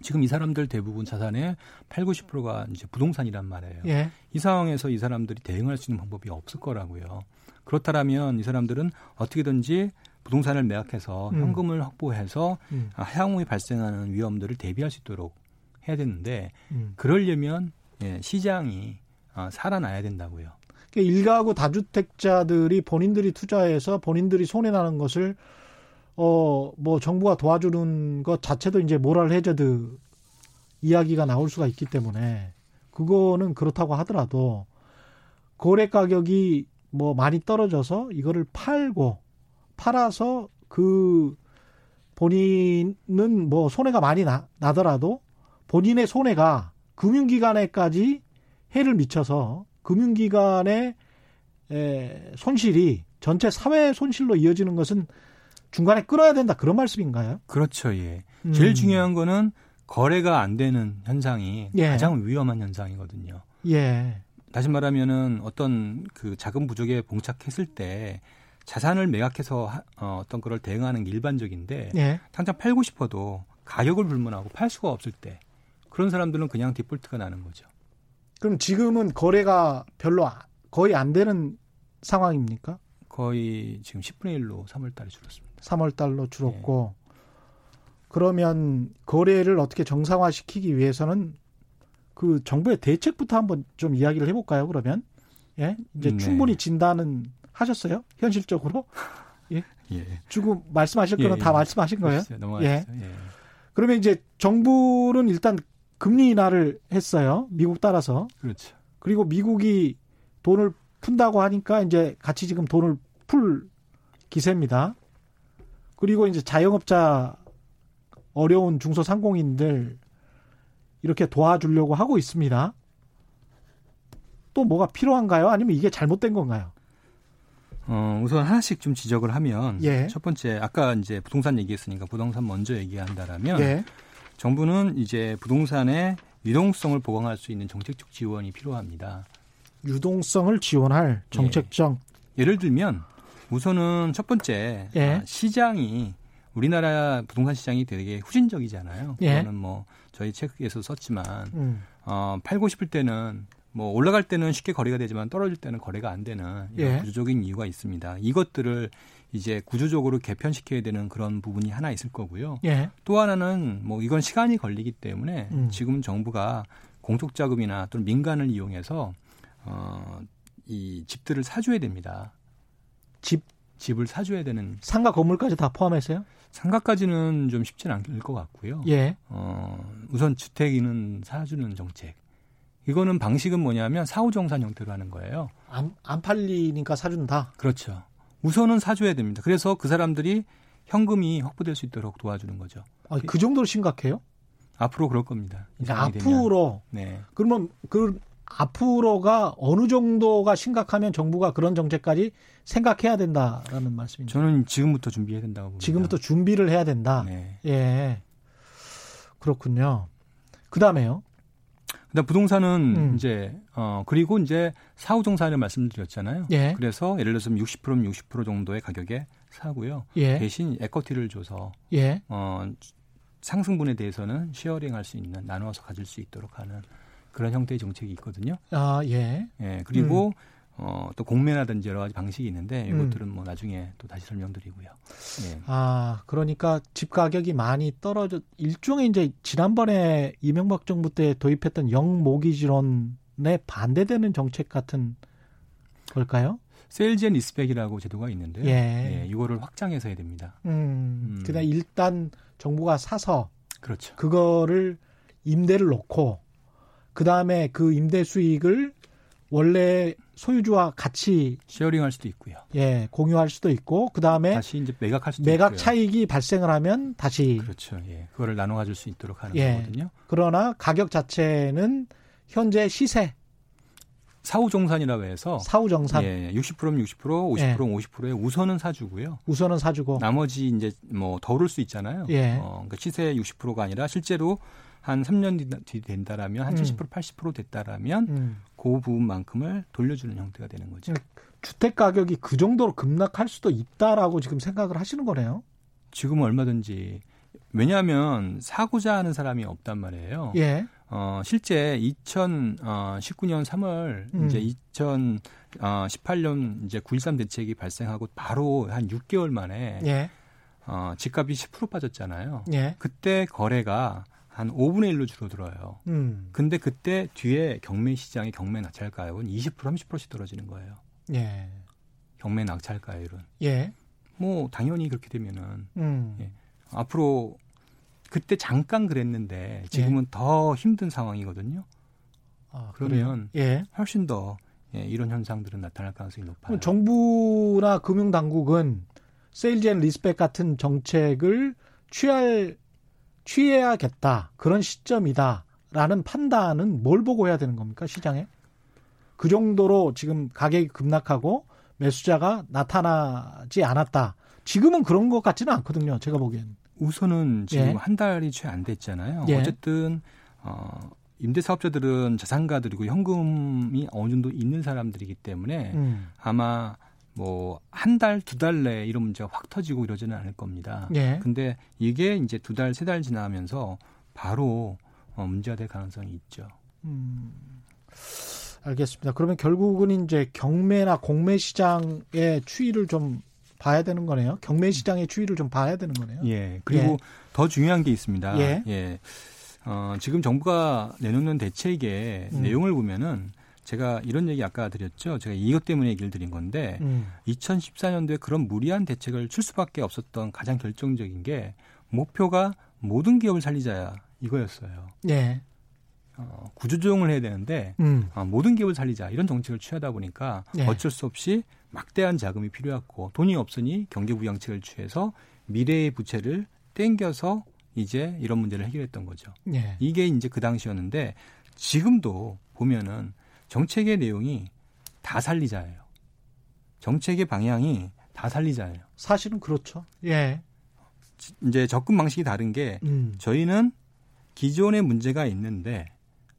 지금 이 사람들 대부분 자산의 8, 90%가 이제 부동산이란 말이에요. 예. 이 상황에서 이 사람들이 대응할 수 있는 방법이 없을 거라고요. 그렇다면 이 사람들은 어떻게든지 부동산을 매각해서 음. 현금을 확보해서 음. 향후에 발생하는 위험들을 대비할 수 있도록 해야 되는데 음. 그러려면 예, 시장이 어, 살아나야 된다고요. 그러니까 일가구 다주택자들이 본인들이 투자해서 본인들이 손해 나는 것을 어 뭐 정부가 도와주는 것 자체도 이제 모랄 해저드 이야기가 나올 수가 있기 때문에 그거는 그렇다고 하더라도 거래 가격이 뭐 많이 떨어져서 이거를 팔고 팔아서 그 본인은 뭐 손해가 많이 나, 나더라도 본인의 손해가 금융기관에까지 해를 미쳐서 금융기관의 에, 손실이 전체 사회 손실로 이어지는 것은 중간에 끊어야 된다 그런 말씀인가요? 그렇죠, 예. 음. 제일 중요한 거는 거래가 안 되는 현상이 예. 가장 위험한 현상이거든요. 예. 다시 말하면은 어떤 그 자금 부족에 봉착했을 때 자산을 매각해서 어, 어떤 거를 대응하는 게 일반적인데 예. 당장 팔고 싶어도 가격을 불문하고 팔 수가 없을 때 그런 사람들은 그냥 디폴트가 나는 거죠. 그럼 지금은 거래가 별로 거의 안 되는 상황입니까? 거의 지금 10분의 1로 3월 달에 줄었습니다. 3월 달로 줄었고 예. 그러면 거래를 어떻게 정상화시키기 위해서는 그 정부의 대책부터 한번 좀 이야기를 해볼까요? 그러면 예 이제 네. 충분히 진단은 하셨어요? 현실적으로 (laughs) 예. 예. 주고 말씀하실 거는 예, 다 예. 말씀하신 거예요? 예. 예. 그러면 이제 정부는 일단 금리 인하를 했어요. 미국 따라서. 그렇죠. 그리고 미국이 돈을 푼다고 하니까 이제 같이 지금 돈을 풀 기세입니다. 그리고 이제 자영업자 어려운 중소상공인들 이렇게 도와주려고 하고 있습니다. 또 뭐가 필요한가요? 아니면 이게 잘못된 건가요? 어, 우선 하나씩 좀 지적을 하면 예. 첫 번째 아까 이제 부동산 얘기했으니까 부동산 먼저 얘기한다라면 예. 정부는 이제 부동산의 유동성을 보강할 수 있는 정책적 지원이 필요합니다. 유동성을 지원할 정책적 예. 를 들면 우선은 첫 번째 예. 아, 시장이 우리나라 부동산 시장이 되게 후진적이잖아요. 예. 그거는 뭐 저희 책에서 썼지만 음. 어, 팔고 싶을 때는 뭐 올라갈 때는 쉽게 거래가 되지만 떨어질 때는 거래가 안 되는 이런 예. 구조적인 이유가 있습니다. 이것들을 이제 구조적으로 개편시켜야 되는 그런 부분이 하나 있을 거고요. 예. 또 하나는 뭐 이건 시간이 걸리기 때문에 음. 지금 정부가 공적 자금이나 또는 민간을 이용해서 어, 이 집들을 사줘야 됩니다. 집 집을 사줘야 되는 상가 건물까지 다 포함해서요? 상가까지는 좀 쉽지는 않을 것 같고요. 예. 어, 우선 주택이는 사주는 정책. 이거는 방식은 뭐냐면 사후 정산 형태로 하는 거예요. 안, 안 팔리니까 사준다? 그렇죠. 우선은 사줘야 됩니다. 그래서 그 사람들이 현금이 확보될 수 있도록 도와주는 거죠. 아, 그 정도로 심각해요? 앞으로 그럴 겁니다. 앞으로. 되면. 네. 그러면 그 앞으로가 어느 정도가 심각하면 정부가 그런 정책까지 생각해야 된다라는 말씀이죠. 저는 지금부터 준비해야 된다고 봅니다. 지금부터 준비를 해야 된다. 네. 예. 그렇군요. 그다음에요. 그다음 부동산은 음. 이제 어 그리고 이제 사후 정산을 말씀드렸잖아요. 예. 그래서 예를 들어서 60%면 60% 정도의 가격에 사고요. 예. 대신 에쿼티를 줘서 예. 어 상승분에 대해서는 쉐어링할 수 있는 나누어서 가질 수 있도록 하는 그런 형태의 정책이 있거든요. 아 예. 예 그리고 음. 어, 또 공매라든지 여러 가지 방식이 있는데 이것들은 음. 뭐 나중에 또 다시 설명드리고요. 예. 아, 그러니까 집 가격이 많이 떨어져 일종의 이제 지난번에 이명박 정부 때 도입했던 역모기지론에 반대되는 정책 같은 걸까요? sale and lease back이라고 제도가 있는데요. 예. 예 이거를 확장해서 해야 됩니다. 음. 음. 그냥 일단 정부가 사서 그렇죠. 그거를 임대를 놓고 그다음에 그 임대 수익을 원래 소유주와 같이 쉐어링할 수도 있고요. 예, 공유할 수도 있고 그 다음에 다시 이제 매각할 수도 매각 있고요. 차익이 발생을 하면 다시 그렇죠. 예. 그거를 나눠 가질 수 있도록 하는 예. 거거든요. 그러나 가격 자체는 현재 시세 사후정산이라고 해서 사후정산 예, 60%면 60%, 50%면 예. 50%에 우선은 사주고요. 우선은 사주고 나머지 이제 뭐 더 오를 수 있잖아요. 예. 어, 그러니까 시세 60%가 아니라 실제로 한 3년 뒤 된다라면 한70% 음. 80% 됐다라면 음. 그 부분만큼을 돌려주는 형태가 되는 거죠. 주택 가격이 그 정도로 급락할 수도 있다라고 지금 생각을 하시는 거네요. 지금은 얼마든지 왜냐하면 사고자 하는 사람이 없단 말이에요. 예. 어, 실제 2019년 3월 음. 이제 2018년 이제 9.13 대책이 발생하고 바로 한 6개월 만에 예. 어, 집값이 10% 빠졌잖아요. 예. 그때 거래가 한 5분의 1로 줄어들어요. 음. 근데 그때 뒤에 경매 시장의 경매 낙찰가율은 20% 30%씩 떨어지는 거예요. 예. 경매 낙찰가율은. 예. 뭐 당연히 그렇게 되면은 음. 예. 앞으로 그때 잠깐 그랬는데 지금은 예. 더 힘든 상황이거든요. 아, 그러면 예. 훨씬 더 예, 이런 현상들은 나타날 가능성이 높아요. 정부나 금융 당국은 sale and lease back 같은 정책을 취할 취해야겠다. 그런 시점이다라는 판단은 뭘 보고 해야 되는 겁니까? 시장에? 그 정도로 지금 가격이 급락하고 매수자가 나타나지 않았다. 지금은 그런 것 같지는 않거든요. 제가 보기엔. 우선은 지금 예. 한 달이 채 안 됐잖아요. 예. 어쨌든 어 임대사업자들은 자산가들이고 현금이 어느 정도 있는 사람들이기 때문에 음. 아마 뭐 한 달, 두 달 내에 이런 문제가 확 터지고 이러지는 않을 겁니다. 예. 근데 이게 이제 두 달, 세 달 지나면서 바로 어, 문제가 될 가능성이 있죠. 음. 알겠습니다. 그러면 결국은 이제 경매나 공매 시장의 추이를 좀 봐야 되는 거네요. 경매 시장의 추이를 좀 봐야 되는 거네요. 예. 그리고 예. 더 중요한 게 있습니다. 예. 예. 어, 지금 정부가 내놓는 대책의 음. 내용을 보면은 제가 이런 얘기 아까 드렸죠. 제가 이것 때문에 얘기를 드린 건데 음. 2014년도에 그런 무리한 대책을 출 수밖에 없었던 가장 결정적인 게 목표가 모든 기업을 살리자 이거였어요. 네. 어, 구조조정을 해야 되는데 음. 어, 모든 기업을 살리자 이런 정책을 취하다 보니까 네. 어쩔 수 없이 막대한 자금이 필요했고 돈이 없으니 경제부양책을 취해서 미래의 부채를 땡겨서 이제 이런 문제를 해결했던 거죠. 네. 이게 이제 그 당시였는데 지금도 보면은 정책의 내용이 다 살리자예요. 정책의 방향이 다 살리자예요. 사실은 그렇죠. 예. 이제 접근 방식이 다른 게 음. 저희는 기존의 문제가 있는데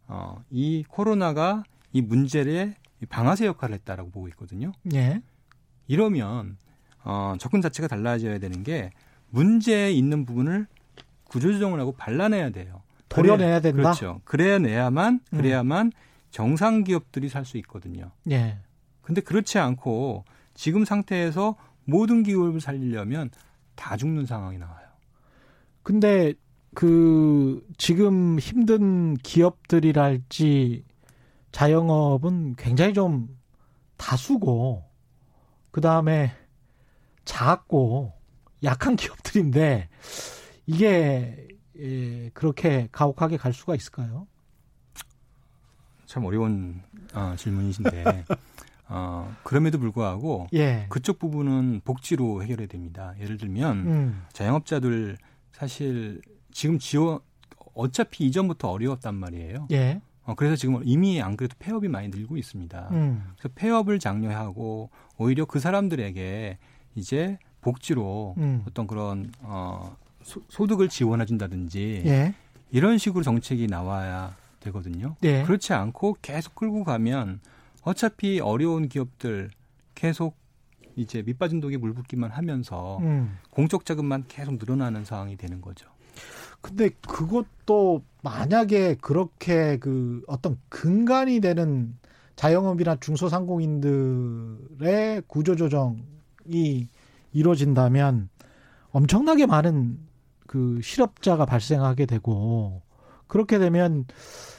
어, 이 코로나가 이 문제를 방아쇠 역할을 했다라고 보고 있거든요. 예. 이러면 어, 접근 자체가 달라져야 되는 게 문제에 있는 부분을 구조조정을 하고 발라내야 돼요. 도려내야 된다. 그렇죠. 그래야 내야만 음. 그래야만 음. 정상 기업들이 살 수 있거든요. 예. 근데 그렇지 않고 지금 상태에서 모든 기업을 살리려면 다 죽는 상황이 나와요. 근데 그 지금 힘든 기업들이랄지 자영업은 굉장히 좀 다수고 그 다음에 작고 약한 기업들인데 이게 예, 그렇게 가혹하게 갈 수가 있을까요? 참 어려운 어, 질문이신데 (laughs) 어, 그럼에도 불구하고 예. 그쪽 부분은 복지로 해결해야 됩니다. 예를 들면 음. 자영업자들 사실 지금 지원 어차피 이전부터 어려웠단 말이에요. 예. 어, 그래서 지금 이미 안 그래도 폐업이 많이 늘고 있습니다. 음. 그래서 폐업을 장려하고 오히려 그 사람들에게 이제 복지로 음. 어떤 그런 어, 소, 득을 지원해 준다든지 예. 이런 식으로 정책이 나와야 되거든요. 예. 그렇지 않고 계속 끌고 가면 어차피 어려운 기업들 계속 이제 밑빠진 독에 물 붓기만 하면서 음. 공적 자금만 계속 늘어나는 상황이 되는 거죠. 근데 그것도 만약에 그렇게 그 어떤 근간이 되는 자영업이나 중소상공인들의 구조조정이 이루어진다면 엄청나게 많은 그 실업자가 발생하게 되고 그렇게 되면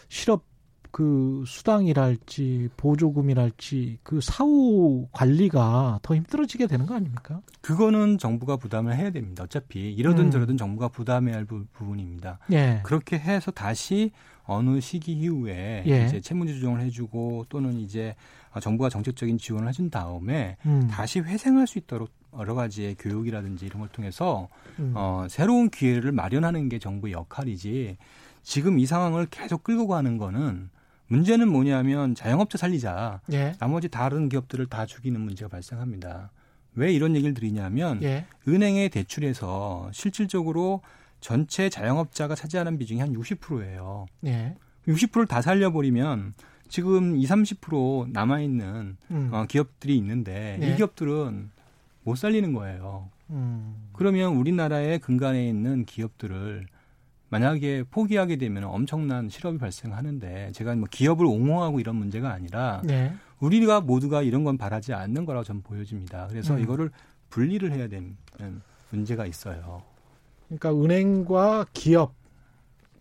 실업 그 수당이랄지 보조금이랄지 그 사후 관리가 더 힘들어지게 되는 거 아닙니까? 그거는 정부가 부담을 해야 됩니다. 어차피 이러든 음. 저러든 정부가 부담해야 할 부, 분입니다 예. 그렇게 해서 다시 어느 시기 이후에 예. 이제 채무제 조정을 해주고 또는 이제 정부가 정책적인 지원을 해준 다음에 음. 다시 회생할 수 있도록 여러 가지의 교육이라든지 이런 걸 통해서 음. 어, 새로운 기회를 마련하는 게 정부의 역할이지 지금 이 상황을 계속 끌고 가는 거는 문제는 뭐냐면 자영업자 살리자. 예. 나머지 다른 기업들을 다 죽이는 문제가 발생합니다. 왜 이런 얘기를 드리냐면 예. 은행의 대출에서 실질적으로 전체 자영업자가 차지하는 비중이 한 60%예요. 예. 60%를 다 살려버리면 지금 20, 30% 남아있는 음. 어, 기업들이 있는데 이 예. 기업들은 못 살리는 거예요. 음. 그러면 우리나라의 근간에 있는 기업들을 만약에 포기하게 되면 엄청난 실업이 발생하는데 제가 뭐 기업을 옹호하고 이런 문제가 아니라 네. 우리가 모두가 이런 건 바라지 않는 거라고 저는 보여집니다. 그래서 음. 이거를 분리를 해야 되는 문제가 있어요. 그러니까 은행과 기업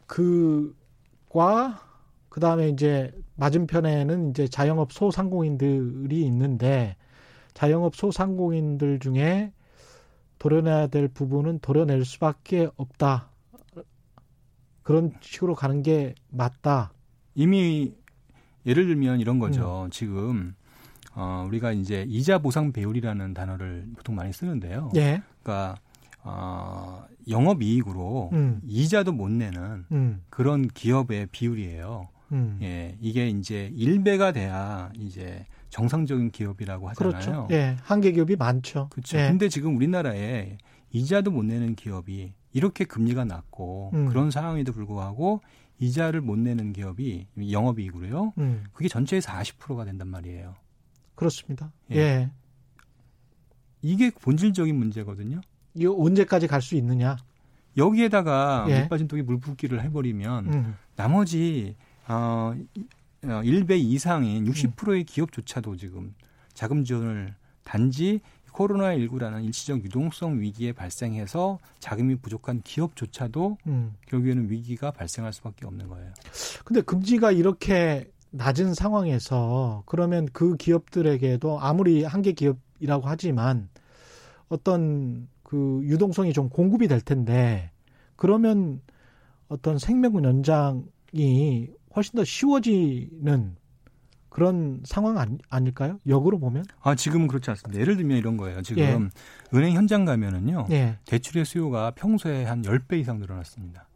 그과 그 다음에 이제 맞은편에는 이제 자영업 소상공인들이 있는데 자영업 소상공인들 중에 도려내야 될 부분은 도려낼 수밖에 없다. 그런 식으로 가는 게 맞다. 이미 예를 들면 이런 거죠. 음. 지금 어, 우리가 이제 이자 보상 배율이라는 단어를 보통 많이 쓰는데요. 예. 그러니까 어, 영업 이익으로 음. 이자도 못 내는 음. 그런 기업의 비율이에요. 음. 예, 이게 이제 1배가 돼야 이제 정상적인 기업이라고 하잖아요. 그렇죠. 예, 한계 기업이 많죠. 그렇죠. 예. 근데 지금 우리나라에 이자도 못 내는 기업이 이렇게 금리가 낮고 음. 그런 상황에도 불구하고 이자를 못 내는 기업이 영업이익으로요. 음. 그게 전체의 40%가 된단 말이에요. 그렇습니다. 예. 예. 이게 본질적인 문제거든요. 이거 언제까지 갈 수 있느냐? 여기에다가 예. 물 빠진 독에 물 붓기를 해버리면 음. 나머지 어, 1배 어, 이상인 60%의 음. 기업조차도 지금 자금 지원을 단지 코로나19라는 일시적 유동성 위기에 발생해서 자금이 부족한 기업조차도 음. 결국에는 위기가 발생할 수밖에 없는 거예요. 근데 금지가 이렇게 낮은 상황에서 그러면 그 기업들에게도 아무리 한계 기업이라고 하지만 어떤 그 유동성이 좀 공급이 될 텐데 그러면 어떤 생명 연장이 훨씬 더 쉬워지는 그런 상황 아니, 아닐까요? 역으로 보면? 아, 지금은 그렇지 않습니다. 예를 들면 이런 거예요. 지금 예. 은행 현장 가면은요. 예. 대출의 수요가 평소에 한 10배 이상 늘어났습니다.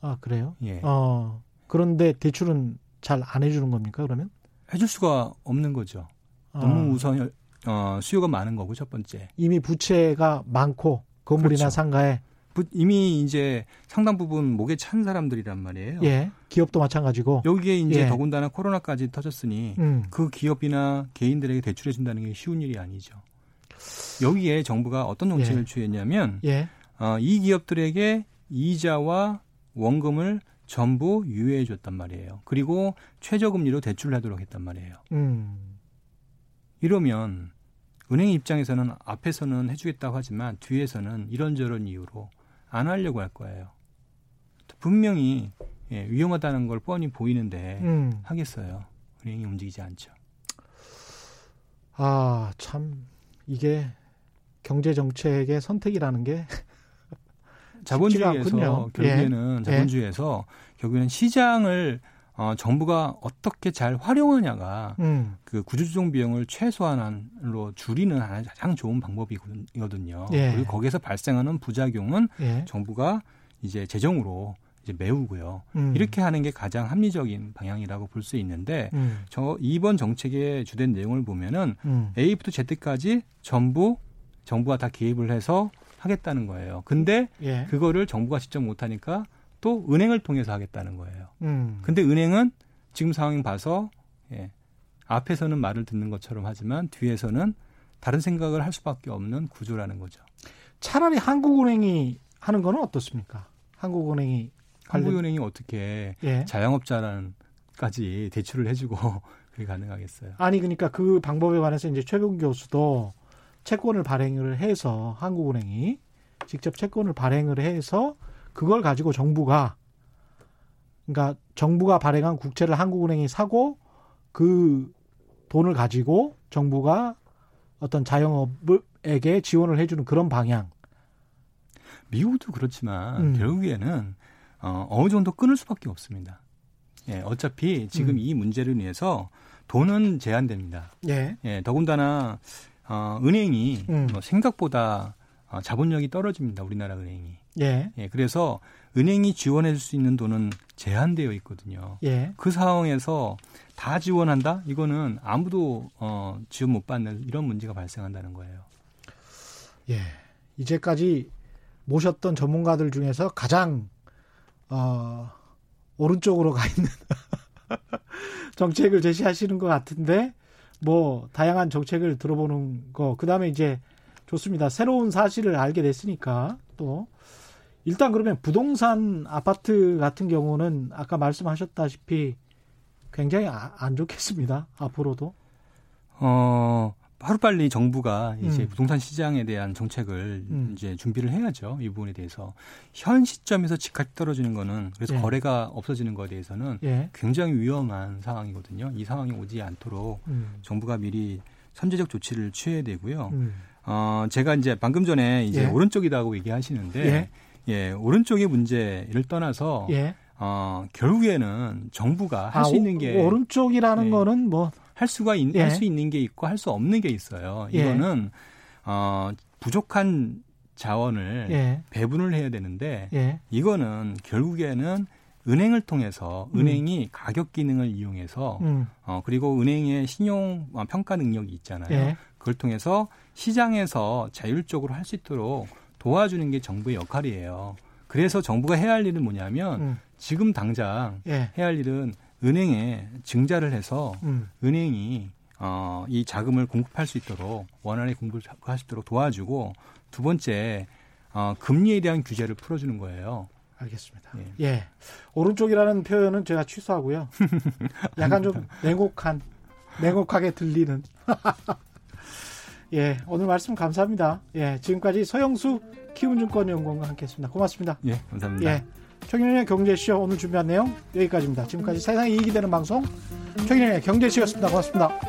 아, 그래요? 예. 어, 그런데 대출은 잘 안 해주는 겁니까, 그러면? 해줄 수가 없는 거죠. 너무 아. 우선 어, 수요가 많은 거고, 첫 번째. 이미 부채가 많고, 건물이나 그렇죠. 상가에. 이미 이제 상당 부분 목에 찬 사람들이란 말이에요. 예. 기업도 마찬가지고. 여기에 이제 예. 더군다나 코로나까지 터졌으니 음. 그 기업이나 개인들에게 대출해 준다는 게 쉬운 일이 아니죠. 여기에 정부가 어떤 정책을 예. 취했냐면 예. 어, 이 기업들에게 이자와 원금을 전부 유예해 줬단 말이에요. 그리고 최저금리로 대출을 하도록 했단 말이에요. 음. 이러면 은행 입장에서는 앞에서는 해주겠다고 하지만 뒤에서는 이런저런 이유로 안 하려고 할 거예요. 분명히 예, 위험하다는 걸 뻔히 보이는데 음. 하겠어요. 은행이 움직이지 않죠. 아, 참 이게 경제 정책의 선택이라는 게 자본주의에서 결국에는 예. 자본주의에서 예. 결국에는 시장을 어, 정부가 어떻게 잘 활용하냐가 음. 그 구조조정 비용을 최소한으로 줄이는 가장 좋은 방법이거든요. 예. 그리고 거기서 발생하는 부작용은 예. 정부가 이제 재정으로 이제 메우고요. 음. 이렇게 하는 게 가장 합리적인 방향이라고 볼 수 있는데 음. 저 이번 정책의 주된 내용을 보면은 음. A부터 Z까지 전부 정부가 다 개입을 해서 하겠다는 거예요. 근데 예. 그거를 정부가 직접 못 하니까 또 은행을 통해서 하겠다는 거예요. 음. 근데 은행은 지금 상황 봐서 예, 앞에서는 말을 듣는 것처럼 하지만 뒤에서는 다른 생각을 할 수밖에 없는 구조라는 거죠. 차라리 한국은행이 하는 거는 어떻습니까? 한국은행이 한국은행이 어떻게 예. 자영업자란까지 대출을 해주고 (laughs) 그게 가능하겠어요? 아니 그러니까 그 방법에 관해서 이제 최근 교수도 채권을 발행을 해서 한국은행이 직접 채권을 발행을 해서 그걸 가지고 정부가 그러니까 정부가 발행한 국채를 한국은행이 사고 그 돈을 가지고 정부가 어떤 자영업에게 지원을 해주는 그런 방향. 미국도 그렇지만 음. 결국에는 어, 어느 정도 끊을 수밖에 없습니다. 예, 어차피 지금 음. 이 문제를 위해서 돈은 제한됩니다. 예. 예, 더군다나 어, 은행이 음. 뭐 생각보다 어, 자본력이 떨어집니다. 우리나라 은행이. 예. 예. 그래서 은행이 지원해 줄 수 있는 돈은 제한되어 있거든요. 예. 그 상황에서 다 지원한다? 이거는 아무도 어, 지원 못 받는 이런 문제가 발생한다는 거예요. 예. 이제까지 모셨던 전문가들 중에서 가장 어, 오른쪽으로 가 있는 (laughs) 정책을 제시하시는 것 같은데 뭐 다양한 정책을 들어보는 거 그다음에 이제 좋습니다. 새로운 사실을 알게 됐으니까 또 일단 그러면 부동산 아파트 같은 경우는 아까 말씀하셨다시피 굉장히 아, 안 좋겠습니다. 앞으로도. 어, 하루빨리 정부가 이제 음. 부동산 시장에 대한 정책을 음. 이제 준비를 해야죠. 이 부분에 대해서. 현 시점에서 집값이 떨어지는 거는 그래서 예. 거래가 없어지는 거에 대해서는 예. 굉장히 위험한 상황이거든요. 이 상황이 오지 않도록 음. 정부가 미리 선제적 조치를 취해야 되고요. 음. 어, 제가 이제 방금 전에 이제 예. 오른쪽이라고 얘기하시는데 예. 예, 오른쪽의 문제를 떠나서 예. 어, 결국에는 정부가 할수 아, 있는 게 오른쪽이라는 네. 거는 뭐 할 수가 있, 예. 할수 있는 게 있고 할 수 없는 게 있어요. 예. 이거는 어, 부족한 자원을 예. 배분을 해야 되는데 예. 이거는 결국에는 은행을 통해서 음. 은행이 가격 기능을 이용해서 음. 어, 그리고 은행의 신용 평가 능력이 있잖아요. 예. 그걸 통해서 시장에서 자율적으로 할 수 있도록 도와주는 게 정부의 역할이에요. 그래서 정부가 해야 할 일은 뭐냐면 음. 지금 당장 예. 해야 할 일은 은행에 증자를 해서 음. 은행이 어, 이 자금을 공급할 수 있도록 원활히 공급할 수 있도록 도와주고 두 번째 어, 금리에 대한 규제를 풀어주는 거예요. 알겠습니다. 예. 예. 오른쪽이라는 표현은 제가 취소하고요. (laughs) 약간 좀 냉혹한, 냉혹하게 들리는. (laughs) 예, 오늘 말씀 감사합니다. 예, 지금까지 서영수 키움증권 연구원과 함께했습니다. 고맙습니다. 예, 감사합니다. 예, 최경영의 경제쇼 오늘 준비한 내용 여기까지입니다. 지금까지 세상이 이익이 되는 방송 최경영의 경제쇼였습니다. 고맙습니다.